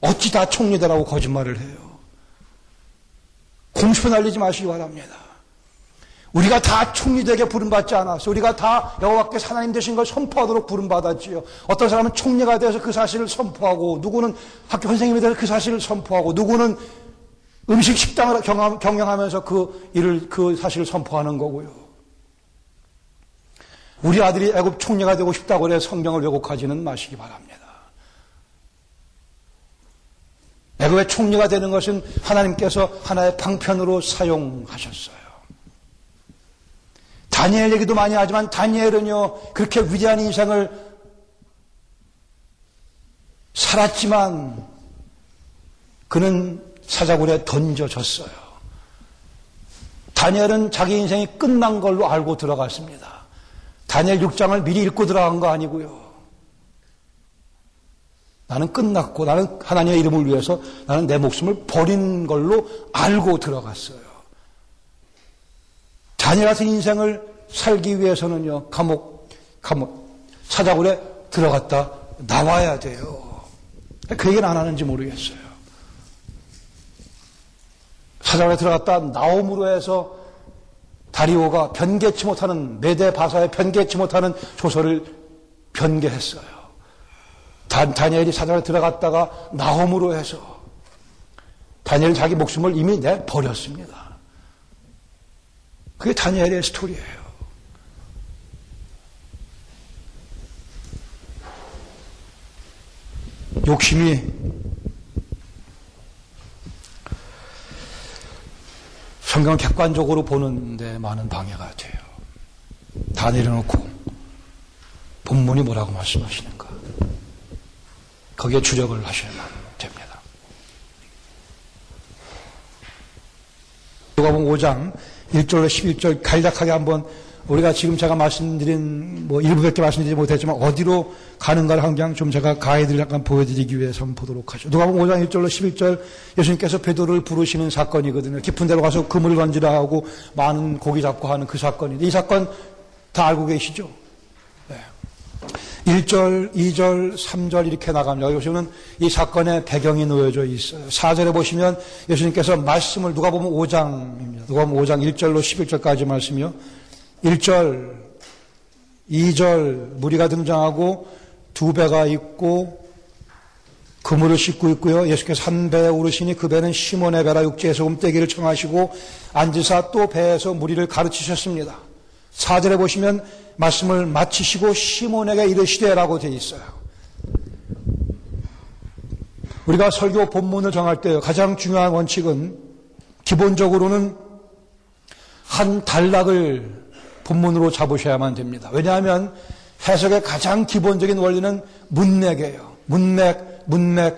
어찌 다 총리다라고 거짓말을 해요. 공표 날리지 마시기 바랍니다. 우리가 다 총리되게 부름받지 않았어. 우리가 다 여호와께서 하나님 되신 걸 선포하도록 부름받았지요. 어떤 사람은 총리가 되어서 그 사실을 선포하고, 누구는 학교 선생님이 되어서 그 사실을 선포하고, 누구는 음식 식당을 경영하면서 그 일을, 그 사실을 선포하는 거고요. 우리 아들이 애굽 총리가 되고 싶다고 해 성경을 왜곡하지는 마시기 바랍니다. 애굽의 총리가 되는 것은 하나님께서 하나의 방편으로 사용하셨어요. 다니엘 얘기도 많이 하지만 다니엘은요 그렇게 위대한 인생을 살았지만 그는 사자굴에 던져졌어요. 다니엘은 자기 인생이 끝난 걸로 알고 들어갔습니다. 다니엘 6장을 미리 읽고 들어간 거 아니고요. 나는 끝났고 나는 하나님의 이름을 위해서 나는 내 목숨을 버린 걸로 알고 들어갔어요. 다니엘 같은 인생을 살기 위해서는요. 감옥 감옥 사자굴에 들어갔다 나와야 돼요. 그 얘기는 안 하는지 모르겠어요. 사자굴에 들어갔다 나옴으로 해서 다리오가 변개치 못하는 메대 바사에 변개치 못하는 조서를 변개했어요. 단, 다니엘이 사장에 들어갔다가 나홈으로 해서 다니엘은 자기 목숨을 이미 내 버렸습니다. 그게 다니엘의 스토리예요. 욕심이 성경을 객관적으로 보는데 많은 방해가 돼요. 다 내려놓고 본문이 뭐라고 말씀하시는가. 거기에 주력을 하시면 됩니다. 누가복음 5장 1절로 11절 간략하게 한번 우리가 지금 제가 말씀드린 뭐 일부밖에 말씀드리지 못했지만 어디로 가는가를 항상 좀 제가 가이드를 약간 보여드리기 위해서 한번 보도록 하죠. 누가 보면 5장 1절로 11절 예수님께서 베드로를 부르시는 사건이거든요. 깊은 데로 가서 그물 던지라 하고 많은 고기 잡고 하는 그 사건인데 이 사건 다 알고 계시죠? 네. 1절, 2절, 3절 이렇게 나갑니다. 요즘은 이 사건의 배경이 놓여져 있어요. 4절에 보시면 예수님께서 말씀을 누가 보면 5장입니다. 누가 보면 5장 1절로 11절까지 말씀이요. 1절, 2절 무리가 등장하고 두 배가 있고 그물을 씻고 있고요. 예수께서 한 배에 오르시니 그 배는 시몬의 배라 육지에 소금 떼기를 청하시고 앉으사 또 배에서 무리를 가르치셨습니다. 사절에 보시면 말씀을 마치시고 시몬에게 이르시되라고 되어 있어요. 우리가 설교 본문을 정할 때 가장 중요한 원칙은 기본적으로는 한 단락을 본문으로 잡으셔야만 됩니다. 왜냐하면 해석의 가장 기본적인 원리는 문맥이에요. 문맥, 문맥,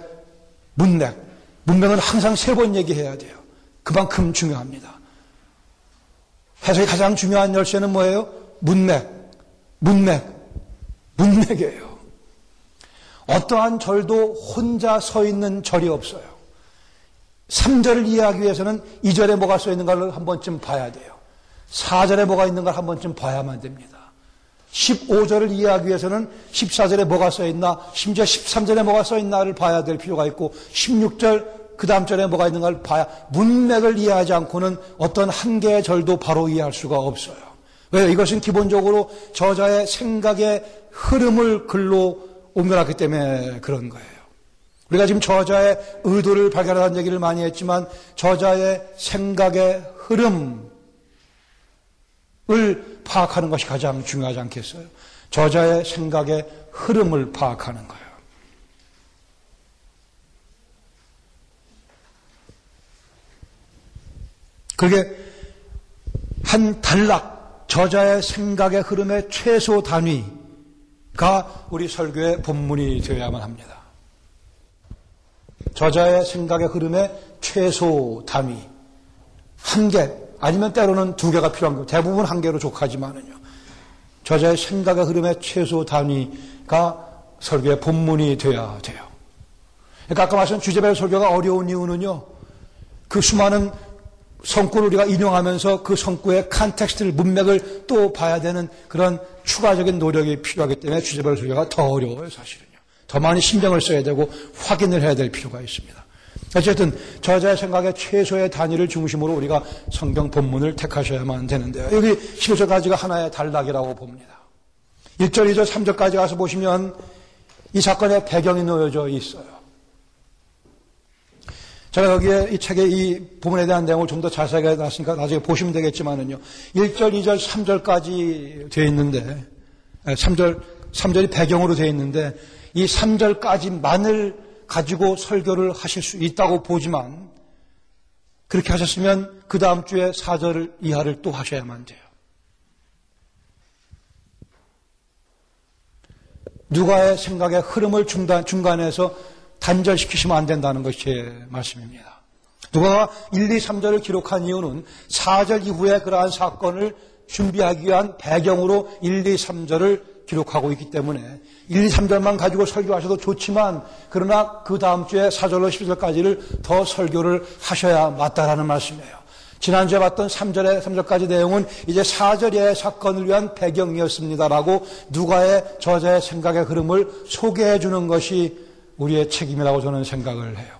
문맥. 문맥은 항상 세 번 얘기해야 돼요. 그만큼 중요합니다. 해석의 가장 중요한 열쇠는 뭐예요? 문맥, 문맥, 문맥이에요. 어떠한 절도 혼자 서 있는 절이 없어요. 3절을 이해하기 위해서는 2절에 뭐가 써 있는가를 한 번쯤 봐야 돼요. 4절에 뭐가 있는가를 한 번쯤 봐야만 됩니다. 15절을 이해하기 위해서는 14절에 뭐가 써 있나, 심지어 13절에 뭐가 써 있나를 봐야 될 필요가 있고, 16절 그 다음 절에 뭐가 있는가를 봐야 문맥을 이해하지 않고는 어떤 한 개의 절도 바로 이해할 수가 없어요. 왜요? 이것은 기본적으로 저자의 생각의 흐름을 글로 옮겨놨기 때문에 그런 거예요. 우리가 지금 저자의 의도를 발견하는 얘기를 많이 했지만 저자의 생각의 흐름 을 파악하는 것이 가장 중요하지 않겠어요? 저자의 생각의 흐름을 파악하는 거예요. 그게 한 단락, 저자의 생각의 흐름의 최소 단위가 우리 설교의 본문이 되어야만 합니다. 저자의 생각의 흐름의 최소 단위. 한 개, 아니면 때로는 두 개가 필요한 거 대부분 한 개로 족하지만은요. 저자의 생각의 흐름의 최소 단위가 설교의 본문이 되어야 돼요. 그러니까 아까 말씀 주제별 설교가 어려운 이유는요. 그 수많은 성구를 우리가 인용하면서 그 성구의 context를 문맥을 또 봐야 되는 그런 추가적인 노력이 필요하기 때문에 주제별 설교가 더 어려워요, 사실은요. 더 많이 신경을 써야 되고 확인을 해야 될 필요가 있습니다. 어쨌든 저자의 생각의 최소의 단위를 중심으로 우리가 성경 본문을 택하셔야만 되는데요. 여기 15절까지가 하나의 단락이라고 봅니다. 1절, 2절, 3절까지 가서 보시면 이 사건의 배경이 놓여져 있어요. 제가 여기에 이 책에 이 부분에 대한 내용을 좀 더 자세하게 놨으니까 나중에 보시면 되겠지만은요. 1절, 2절, 3절까지 되어 있는데, 3절, 3절이 배경으로 되어 있는데, 이 3절까지만을 가지고 설교를 하실 수 있다고 보지만, 그렇게 하셨으면 그 다음 주에 4절 이하를 또 하셔야만 돼요. 누가의 생각의 흐름을 중단, 중간에서 단절시키시면 안 된다는 것이 제 말씀입니다. 누가 1, 2, 3절을 기록한 이유는 4절 이후에 그러한 사건을 준비하기 위한 배경으로 1, 2, 3절을 기록하고 있기 때문에 1, 2, 3절만 가지고 설교하셔도 좋지만 그러나 그 다음 주에 4절로 10절까지를 더 설교를 하셔야 맞다라는 말씀이에요. 지난주에 봤던 3절에 3절까지 내용은 이제 4절의 사건을 위한 배경이었습니다라고 누가의 저자의 생각의 흐름을 소개해 주는 것이 우리의 책임이라고 저는 생각을 해요.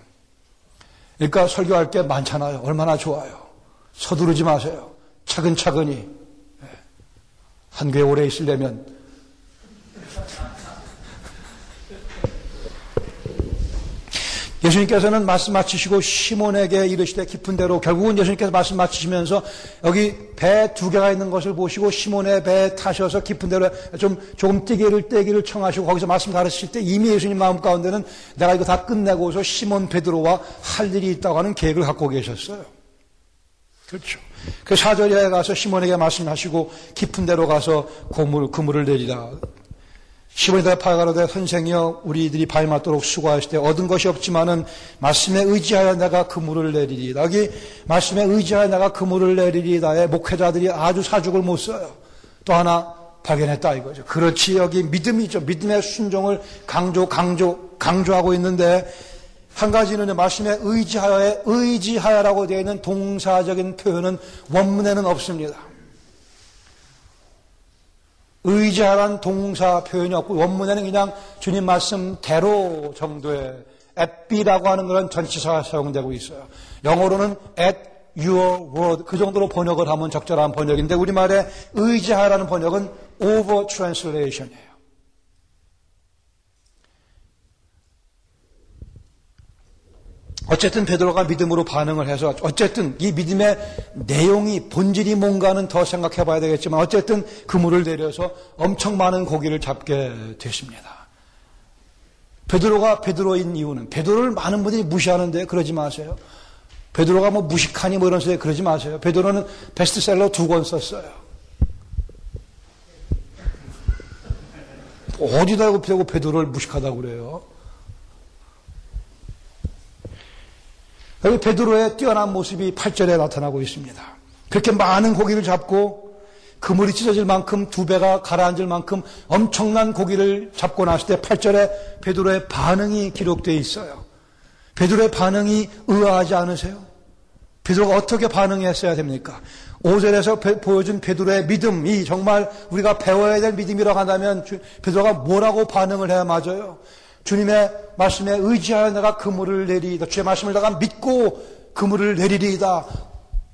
그러니까 설교할 게 많잖아요. 얼마나 좋아요. 서두르지 마세요. 차근차근히. 예. 한 교회 오래 있으려면 예수님께서는 말씀 마치시고 시몬에게 이르시되 깊은 대로 결국은 예수님께서 말씀 마치시면서 여기 배 두 개가 있는 것을 보시고 시몬의 배에 타셔서 깊은 대로 좀 조금 뛰기를 떼기를 청하시고 거기서 말씀 가르치실 때 이미 예수님 마음 가운데는 내가 이거 다 끝내고서 시몬 베드로와 할 일이 있다고 하는 계획을 갖고 계셨어요. 그렇죠. 그 사절에 가서 시몬에게 말씀하시고 깊은 데로 가서 고물, 그물을 내리라. 시몬이다 파가로되 선생이여 우리들이 발맞도록 수고하실 때 얻은 것이 없지만은 말씀에 의지하여 내가 그물을 내리리다. 여기 말씀에 의지하여 내가 그물을 내리리다의 목회자들이 아주 사죽을 못 써요. 또 하나 발견했다 이거죠. 그렇지 여기 믿음이죠. 믿음의 순종을 강조 강조 강조하고 있는데 한 가지는 말씀에 의지하여의 의지하여라고 되어 있는 동사적인 표현은 원문에는 없습니다. 의지하란 동사 표현이 없고 원문에는 그냥 주님 말씀대로 정도의 에비라고 하는 그런 전치사가 사용되고 있어요. 영어로는 at your word 그 정도로 번역을 하면 적절한 번역인데 우리말에 의지하라는 번역은 over translation이에요. 어쨌든 베드로가 믿음으로 반응을 해서 어쨌든 이 믿음의 내용이 본질이 뭔가는 더 생각해 봐야 되겠지만 어쨌든 그물을 내려서 엄청 많은 고기를 잡게 되십니다. 베드로가 베드로인 이유는 베드로를 많은 분들이 무시하는데 그러지 마세요. 베드로가 뭐 무식하니 뭐 이런 소리 그러지 마세요. 베드로는 베스트셀러 두 권 썼어요. 어디다 대고 베드로를 무식하다고 그래요? 여기 베드로의 뛰어난 모습이 8절에 나타나고 있습니다. 그렇게 많은 고기를 잡고 그물이 찢어질 만큼 두 배가 가라앉을 만큼 엄청난 고기를 잡고 났을 때 8절에 베드로의 반응이 기록되어 있어요. 베드로의 반응이 의아하지 않으세요? 베드로가 어떻게 반응했어야 됩니까? 5절에서 보여준 베드로의 믿음이 정말 우리가 배워야 될 믿음이라고 한다면 베드로가 뭐라고 반응을 해야 맞아요? 주님의 말씀에 의지하여 내가 그물을 내리이다. 주의 말씀을 내가 믿고 그물을 내리리이다.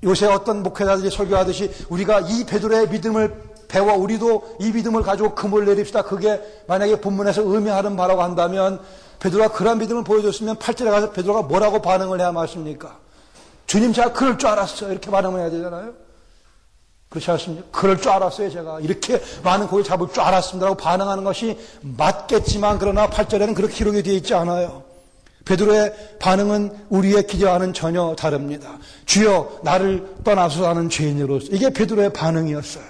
요새 어떤 목회자들이 설교하듯이 우리가 이 베드로의 믿음을 배워 우리도 이 믿음을 가지고 그물을 내립시다. 그게 만약에 본문에서 의미하는 바라고 한다면 베드로가 그런 믿음을 보여줬으면 8절에 가서 베드로가 뭐라고 반응을 해야 맞습니까? 주님 제가 그럴 줄 알았어요. 이렇게 반응을 해야 되잖아요. 그렇지 않습니까? 그럴 줄 알았어요, 제가. 이렇게 많은 고기를 잡을 줄 알았습니다라고 반응하는 것이 맞겠지만, 그러나 8절에는 그렇게 기록이 되어 있지 않아요. 베드로의 반응은 우리의 기대와는 전혀 다릅니다. 주여, 나를 떠나서 사는 죄인으로서. 이게 베드로의 반응이었어요.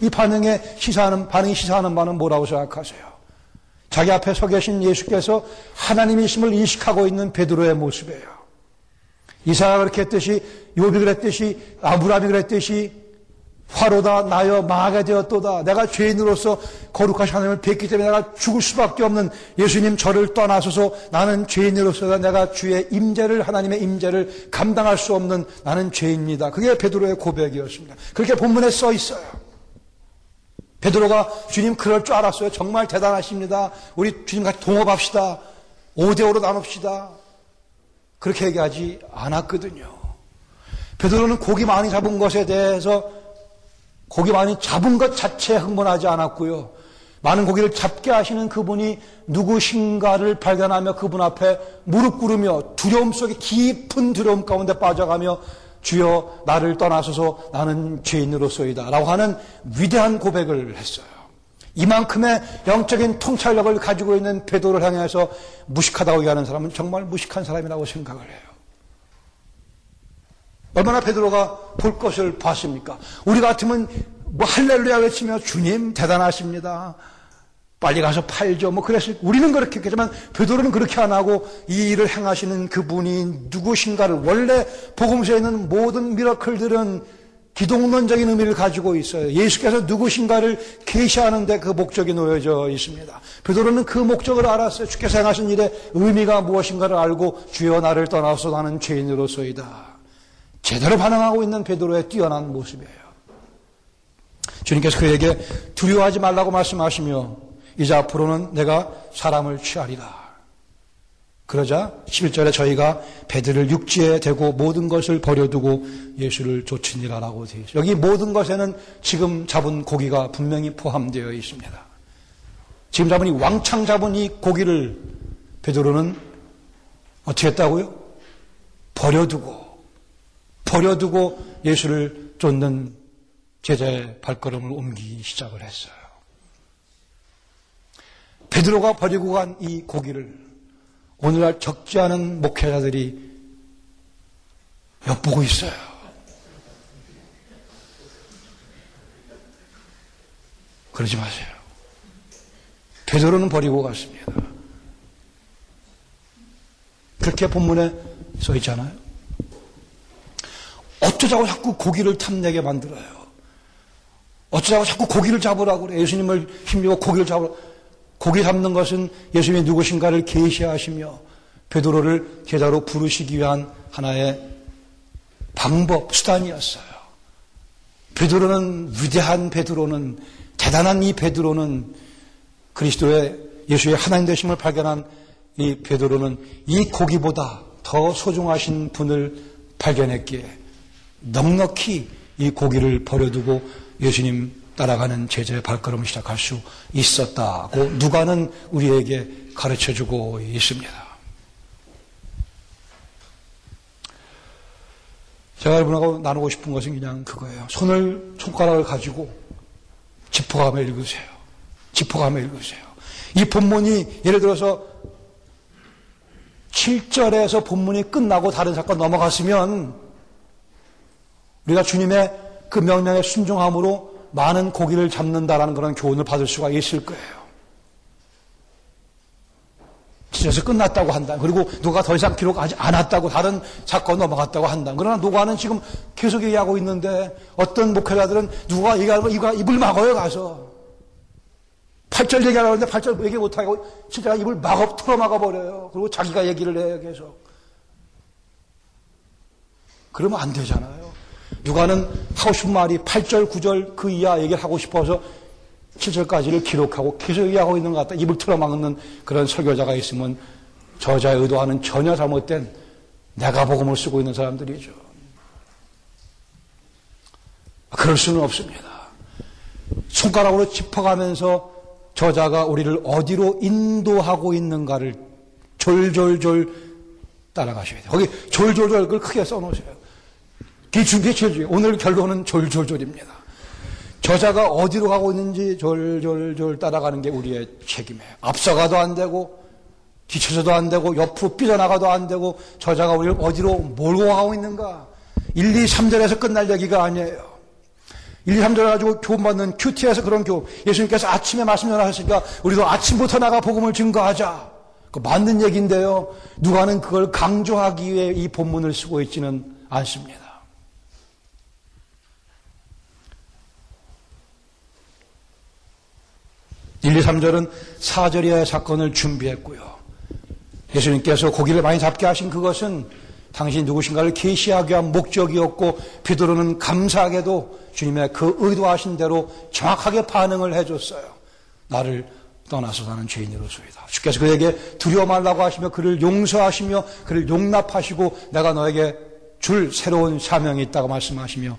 이 반응에 시사하는, 반응이 시사하는 바는 뭐라고 생각하세요? 자기 앞에 서 계신 예수께서 하나님이심을 인식하고 있는 베드로의 모습이에요. 이사가 그렇게 했듯이, 요비 그랬듯이, 아브라함이 그랬듯이, 화로다 나여 마가 되었도다. 내가 죄인으로서 거룩하신 하나님을 뵙기 때문에 내가 죽을 수밖에 없는 예수님 저를 떠나서서 나는 죄인으로서 내가 주의 임재를 하나님의 임재를 감당할 수 없는 나는 죄입니다. 그게 베드로의 고백이었습니다. 그렇게 본문에 써 있어요. 베드로가 주님 그럴 줄 알았어요. 정말 대단하십니다. 우리 주님 같이 동업합시다. 5대5로 나눕시다. 그렇게 얘기하지 않았거든요. 베드로는 고기 많이 잡은 것에 대해서 고기 많이 잡은 것 자체에 흥분하지 않았고요. 많은 고기를 잡게 하시는 그분이 누구신가를 발견하며 그분 앞에 무릎 꿇으며 두려움 속에 깊은 두려움 가운데 빠져가며 주여 나를 떠나소서 나는 죄인으로서이다 라고 하는 위대한 고백을 했어요. 이만큼의 영적인 통찰력을 가지고 있는 베도를 향해서 무식하다고 얘기하는 사람은 정말 무식한 사람이라고 생각을 해요. 얼마나 베드로가 볼 것을 봤습니까? 우리 같으면 뭐 할렐루야 외치며 주님 대단하십니다. 빨리 가서 팔죠. 뭐 그랬을 우리는 그렇게 했지만 베드로는 그렇게 안 하고 이 일을 행하시는 그분이 누구신가를 원래 복음서에 있는 모든 미러클들은 기독론적인 의미를 가지고 있어요. 예수께서 누구신가를 계시하는데 그 목적이 놓여져 있습니다. 베드로는 그 목적을 알았어요. 주께서 행하신 일의 의미가 무엇인가를 알고 주여 나를 떠나서 나는 죄인으로서이다. 제대로 반응하고 있는 베드로의 뛰어난 모습이에요. 주님께서 그에게 두려워하지 말라고 말씀하시며 이제 앞으로는 내가 사람을 취하리라. 그러자 11절에 저희가 배들을 육지에 대고 모든 것을 버려두고 예수를 쫓으니라라고 되어 있어요. 여기 모든 것에는 지금 잡은 고기가 분명히 포함되어 있습니다. 지금 잡은 이 왕창 잡은 이 고기를 베드로는 어떻게 했다고요? 버려두고 버려두고 예수를 쫓는 제자의 발걸음을 옮기기 시작을 했어요. 베드로가 버리고 간 이 고기를 오늘날 적지 않은 목회자들이 엿보고 있어요. 그러지 마세요. 베드로는 버리고 갔습니다. 그렇게 본문에 써 있잖아요. 어쩌자고 자꾸 고기를 탐내게 만들어요. 어쩌자고 자꾸 고기를 잡으라고 그래. 예수님을 힘주고 고기를 잡으라. 고기 잡는 것은 예수님이 누구신가를 계시하시며 베드로를 제자로 부르시기 위한 하나의 방법, 수단이었어요. 베드로는 위대한 베드로는 대단한 이 베드로는 그리스도의 예수의 하나님 되심을 발견한 이 베드로는 이 고기보다 더 소중하신 분을 발견했기에 넉넉히 이 고기를 버려두고 예수님 따라가는 제자의 발걸음을 시작할 수 있었다고 누가는 우리에게 가르쳐 주고 있습니다. 제가 여러분하고 나누고 싶은 것은 그냥 그거예요. 손을, 손가락을 가지고 짚어가며 읽으세요. 짚어가며 읽으세요. 이 본문이 예를 들어서 7절에서 본문이 끝나고 다른 사건 넘어갔으면 우리가 주님의 그 명령에 순종함으로 많은 고기를 잡는다라는 그런 교훈을 받을 수가 있을 거예요. 지에서 끝났다고 한다. 그리고 누가 더 이상 기록하지 않았다고 다른 사건 넘어갔다고 한다. 그러나 누가는 지금 계속 얘기하고 있는데 어떤 목회자들은 누가 얘기하고 입을 막어요 가서 8절 얘기하려고 하는데 8절 얘기 못하고 진짜 입을 막어 틀어 막아버려요. 그리고 자기가 얘기를 해요 계속. 그러면 안 되잖아요. 누가는 하고 싶은 말이 8절, 9절 그 이하 얘기를 하고 싶어서 7절까지를 기록하고 계속 얘기하고 있는 것 같다. 입을 틀어막는 그런 설교자가 있으면 저자의 의도하는 전혀 잘못된 내가 복음을 쓰고 있는 사람들이죠. 그럴 수는 없습니다. 손가락으로 짚어가면서 저자가 우리를 어디로 인도하고 있는가를 졸졸졸 따라가셔야 돼요. 거기 졸졸졸 그걸 크게 써놓으세요. 그 준비해 주죠. 오늘 결론은 졸졸졸입니다. 저자가 어디로 가고 있는지 졸졸졸 따라가는 게 우리의 책임이에요. 앞서가도 안 되고 뒤쳐서도 안 되고 옆으로 삐져나가도 안 되고 저자가 우리를 어디로 몰고 가고 있는가 1, 2, 3절에서 끝날 얘기가 아니에요. 1, 2, 3절 가지고 교훈받는 큐티에서 그런 교훈. 예수님께서 아침에 말씀 전하셨으니까 우리도 아침부터 나가 복음을 증거하자. 그 맞는 얘기인데요. 누가는 그걸 강조하기 위해 이 본문을 쓰고 있지는 않습니다. 1, 2, 3절은 4절이의 사건을 준비했고요. 예수님께서 고기를 많이 잡게 하신 그것은 당신이 누구신가를 계시하기 위한 목적이었고 베드로는 감사하게도 주님의 그 의도하신 대로 정확하게 반응을 해줬어요. 나를 떠나서 사는 죄인으로소이다. 주께서 그에게 두려워 말라고 하시며 그를 용서하시며 그를 용납하시고 내가 너에게 줄 새로운 사명이 있다고 말씀하시며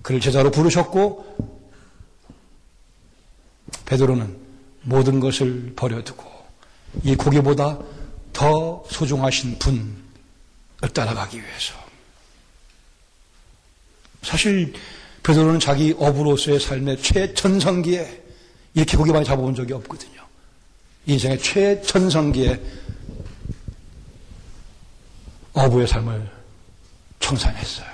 그를 제자로 부르셨고 베드로는 모든 것을 버려두고 이 고기보다 더 소중하신 분을 따라가기 위해서 사실 베드로는 자기 어부로서의 삶의 최전성기에 이렇게 고기 많이 잡아본 적이 없거든요. 인생의 최전성기에 어부의 삶을 청산했어요.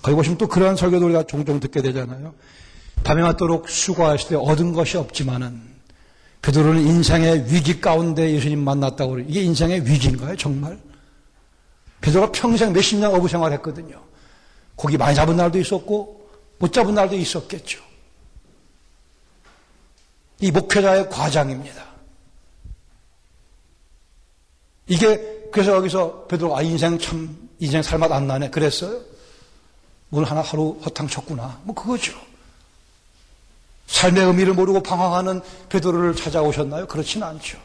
거기 보시면 또 그러한 설교도 우리가 종종 듣게 되잖아요. 밤에 맞도록 수고하실 때 얻은 것이 없지만은 베드로는 인생의 위기 가운데 예수님 만났다고 그래요. 이게 인생의 위기인가요, 정말? 베드로가 평생 몇십 년 어부 생활했거든요. 고기 많이 잡은 날도 있었고 못 잡은 날도 있었겠죠. 이 목회자의 과장입니다. 이게 그래서 여기서 베드로 아 인생 참 인생 살맛 안 나네 그랬어요. 오늘 하나 하루 허탕 쳤구나. 뭐 그거죠. 삶의 의미를 모르고 방황하는 베드로를 찾아오셨나요? 그렇지는 않죠.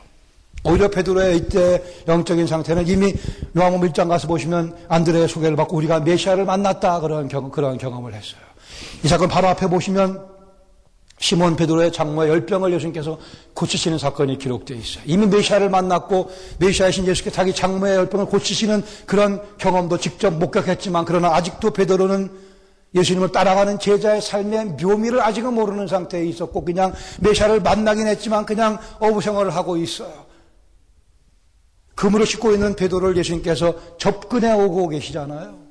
오히려 베드로의 이때 영적인 상태는 이미 요한복 1장 가서 보시면 안드레의 소개를 받고 우리가 메시아를 만났다 그런 경험, 그런 경험을 했어요. 이 사건 바로 앞에 보시면 시몬 베드로의 장모의 열병을 예수님께서 고치시는 사건이 기록되어 있어요. 이미 메시아를 만났고 메시아이신 예수께서 자기 장모의 열병을 고치시는 그런 경험도 직접 목격했지만 그러나 아직도 베드로는 예수님을 따라가는 제자의 삶의 묘미를 아직은 모르는 상태에 있었고 그냥 메시아를 만나긴 했지만 그냥 어부 생활을 하고 있어요. 금으로 싣고 있는 베드로를 예수님께서 접근해 오고 계시잖아요.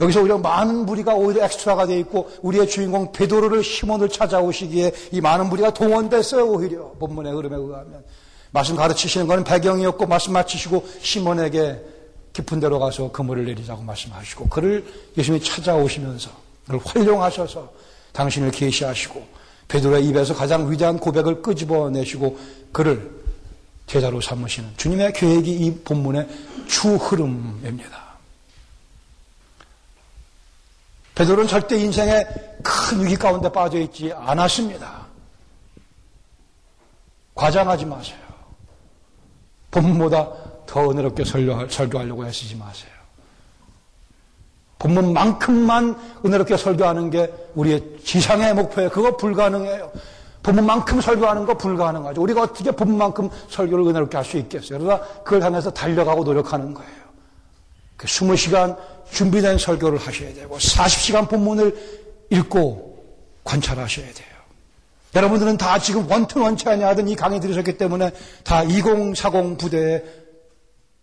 여기서 오히려 많은 무리가 오히려 엑스트라가 되어 있고 우리의 주인공 베드로를 시몬을 찾아오시기에 이 많은 무리가 동원됐어요 오히려 본문의 흐름에 의하면 말씀 가르치시는 것은 배경이었고 말씀 마치시고 시몬에게 깊은 데로 가서 그물을 내리자고 말씀하시고 그를 예수님이 찾아오시면서 그를 활용하셔서 당신을 계시하시고 베드로의 입에서 가장 위대한 고백을 끄집어내시고 그를 제자로 삼으시는 주님의 계획이 이 본문의 주 흐름입니다. 베드로는 절대 인생의 큰 위기 가운데 빠져 있지 않았습니다. 과장하지 마세요. 본문보다 더 은혜롭게 설교하려고 애쓰지 마세요. 본문만큼만 은혜롭게 설교하는 게 우리의 지상의 목표예요. 그거 불가능해요. 본문만큼 설교하는 거 불가능하죠. 우리가 어떻게 본문만큼 설교를 은혜롭게 할 수 있겠어요? 그러나 그걸 향해서 달려가고 노력하는 거예요. 그 20시간 준비된 설교를 하셔야 되고 40시간 본문을 읽고 관찰하셔야 돼요. 여러분들은 다 지금 원튼 원치 아니하던 이 강의 들으셨기 때문에 다 2040 부대에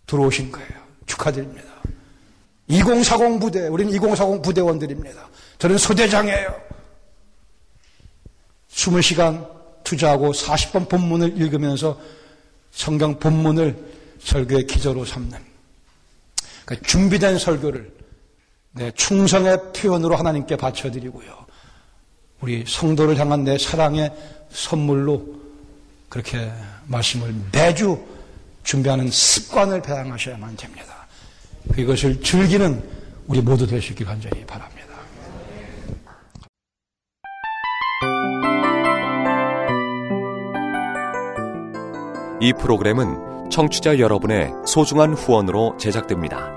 들어오신 거예요. 축하드립니다. 2040 부대, 우리는 2040 부대원들입니다. 저는 소대장이에요. 20시간 투자하고 40번 본문을 읽으면서 성경 본문을 설교의 기저로 삼는 그러니까 준비된 설교를 내 충성의 표현으로 하나님께 바쳐드리고요. 우리 성도를 향한 내 사랑의 선물로 그렇게 말씀을 매주 준비하는 습관을 배양하셔야만 됩니다. 이것을 즐기는 우리 모두 되시길 간절히 바랍니다. 이 프로그램은 청취자 여러분의 소중한 후원으로 제작됩니다.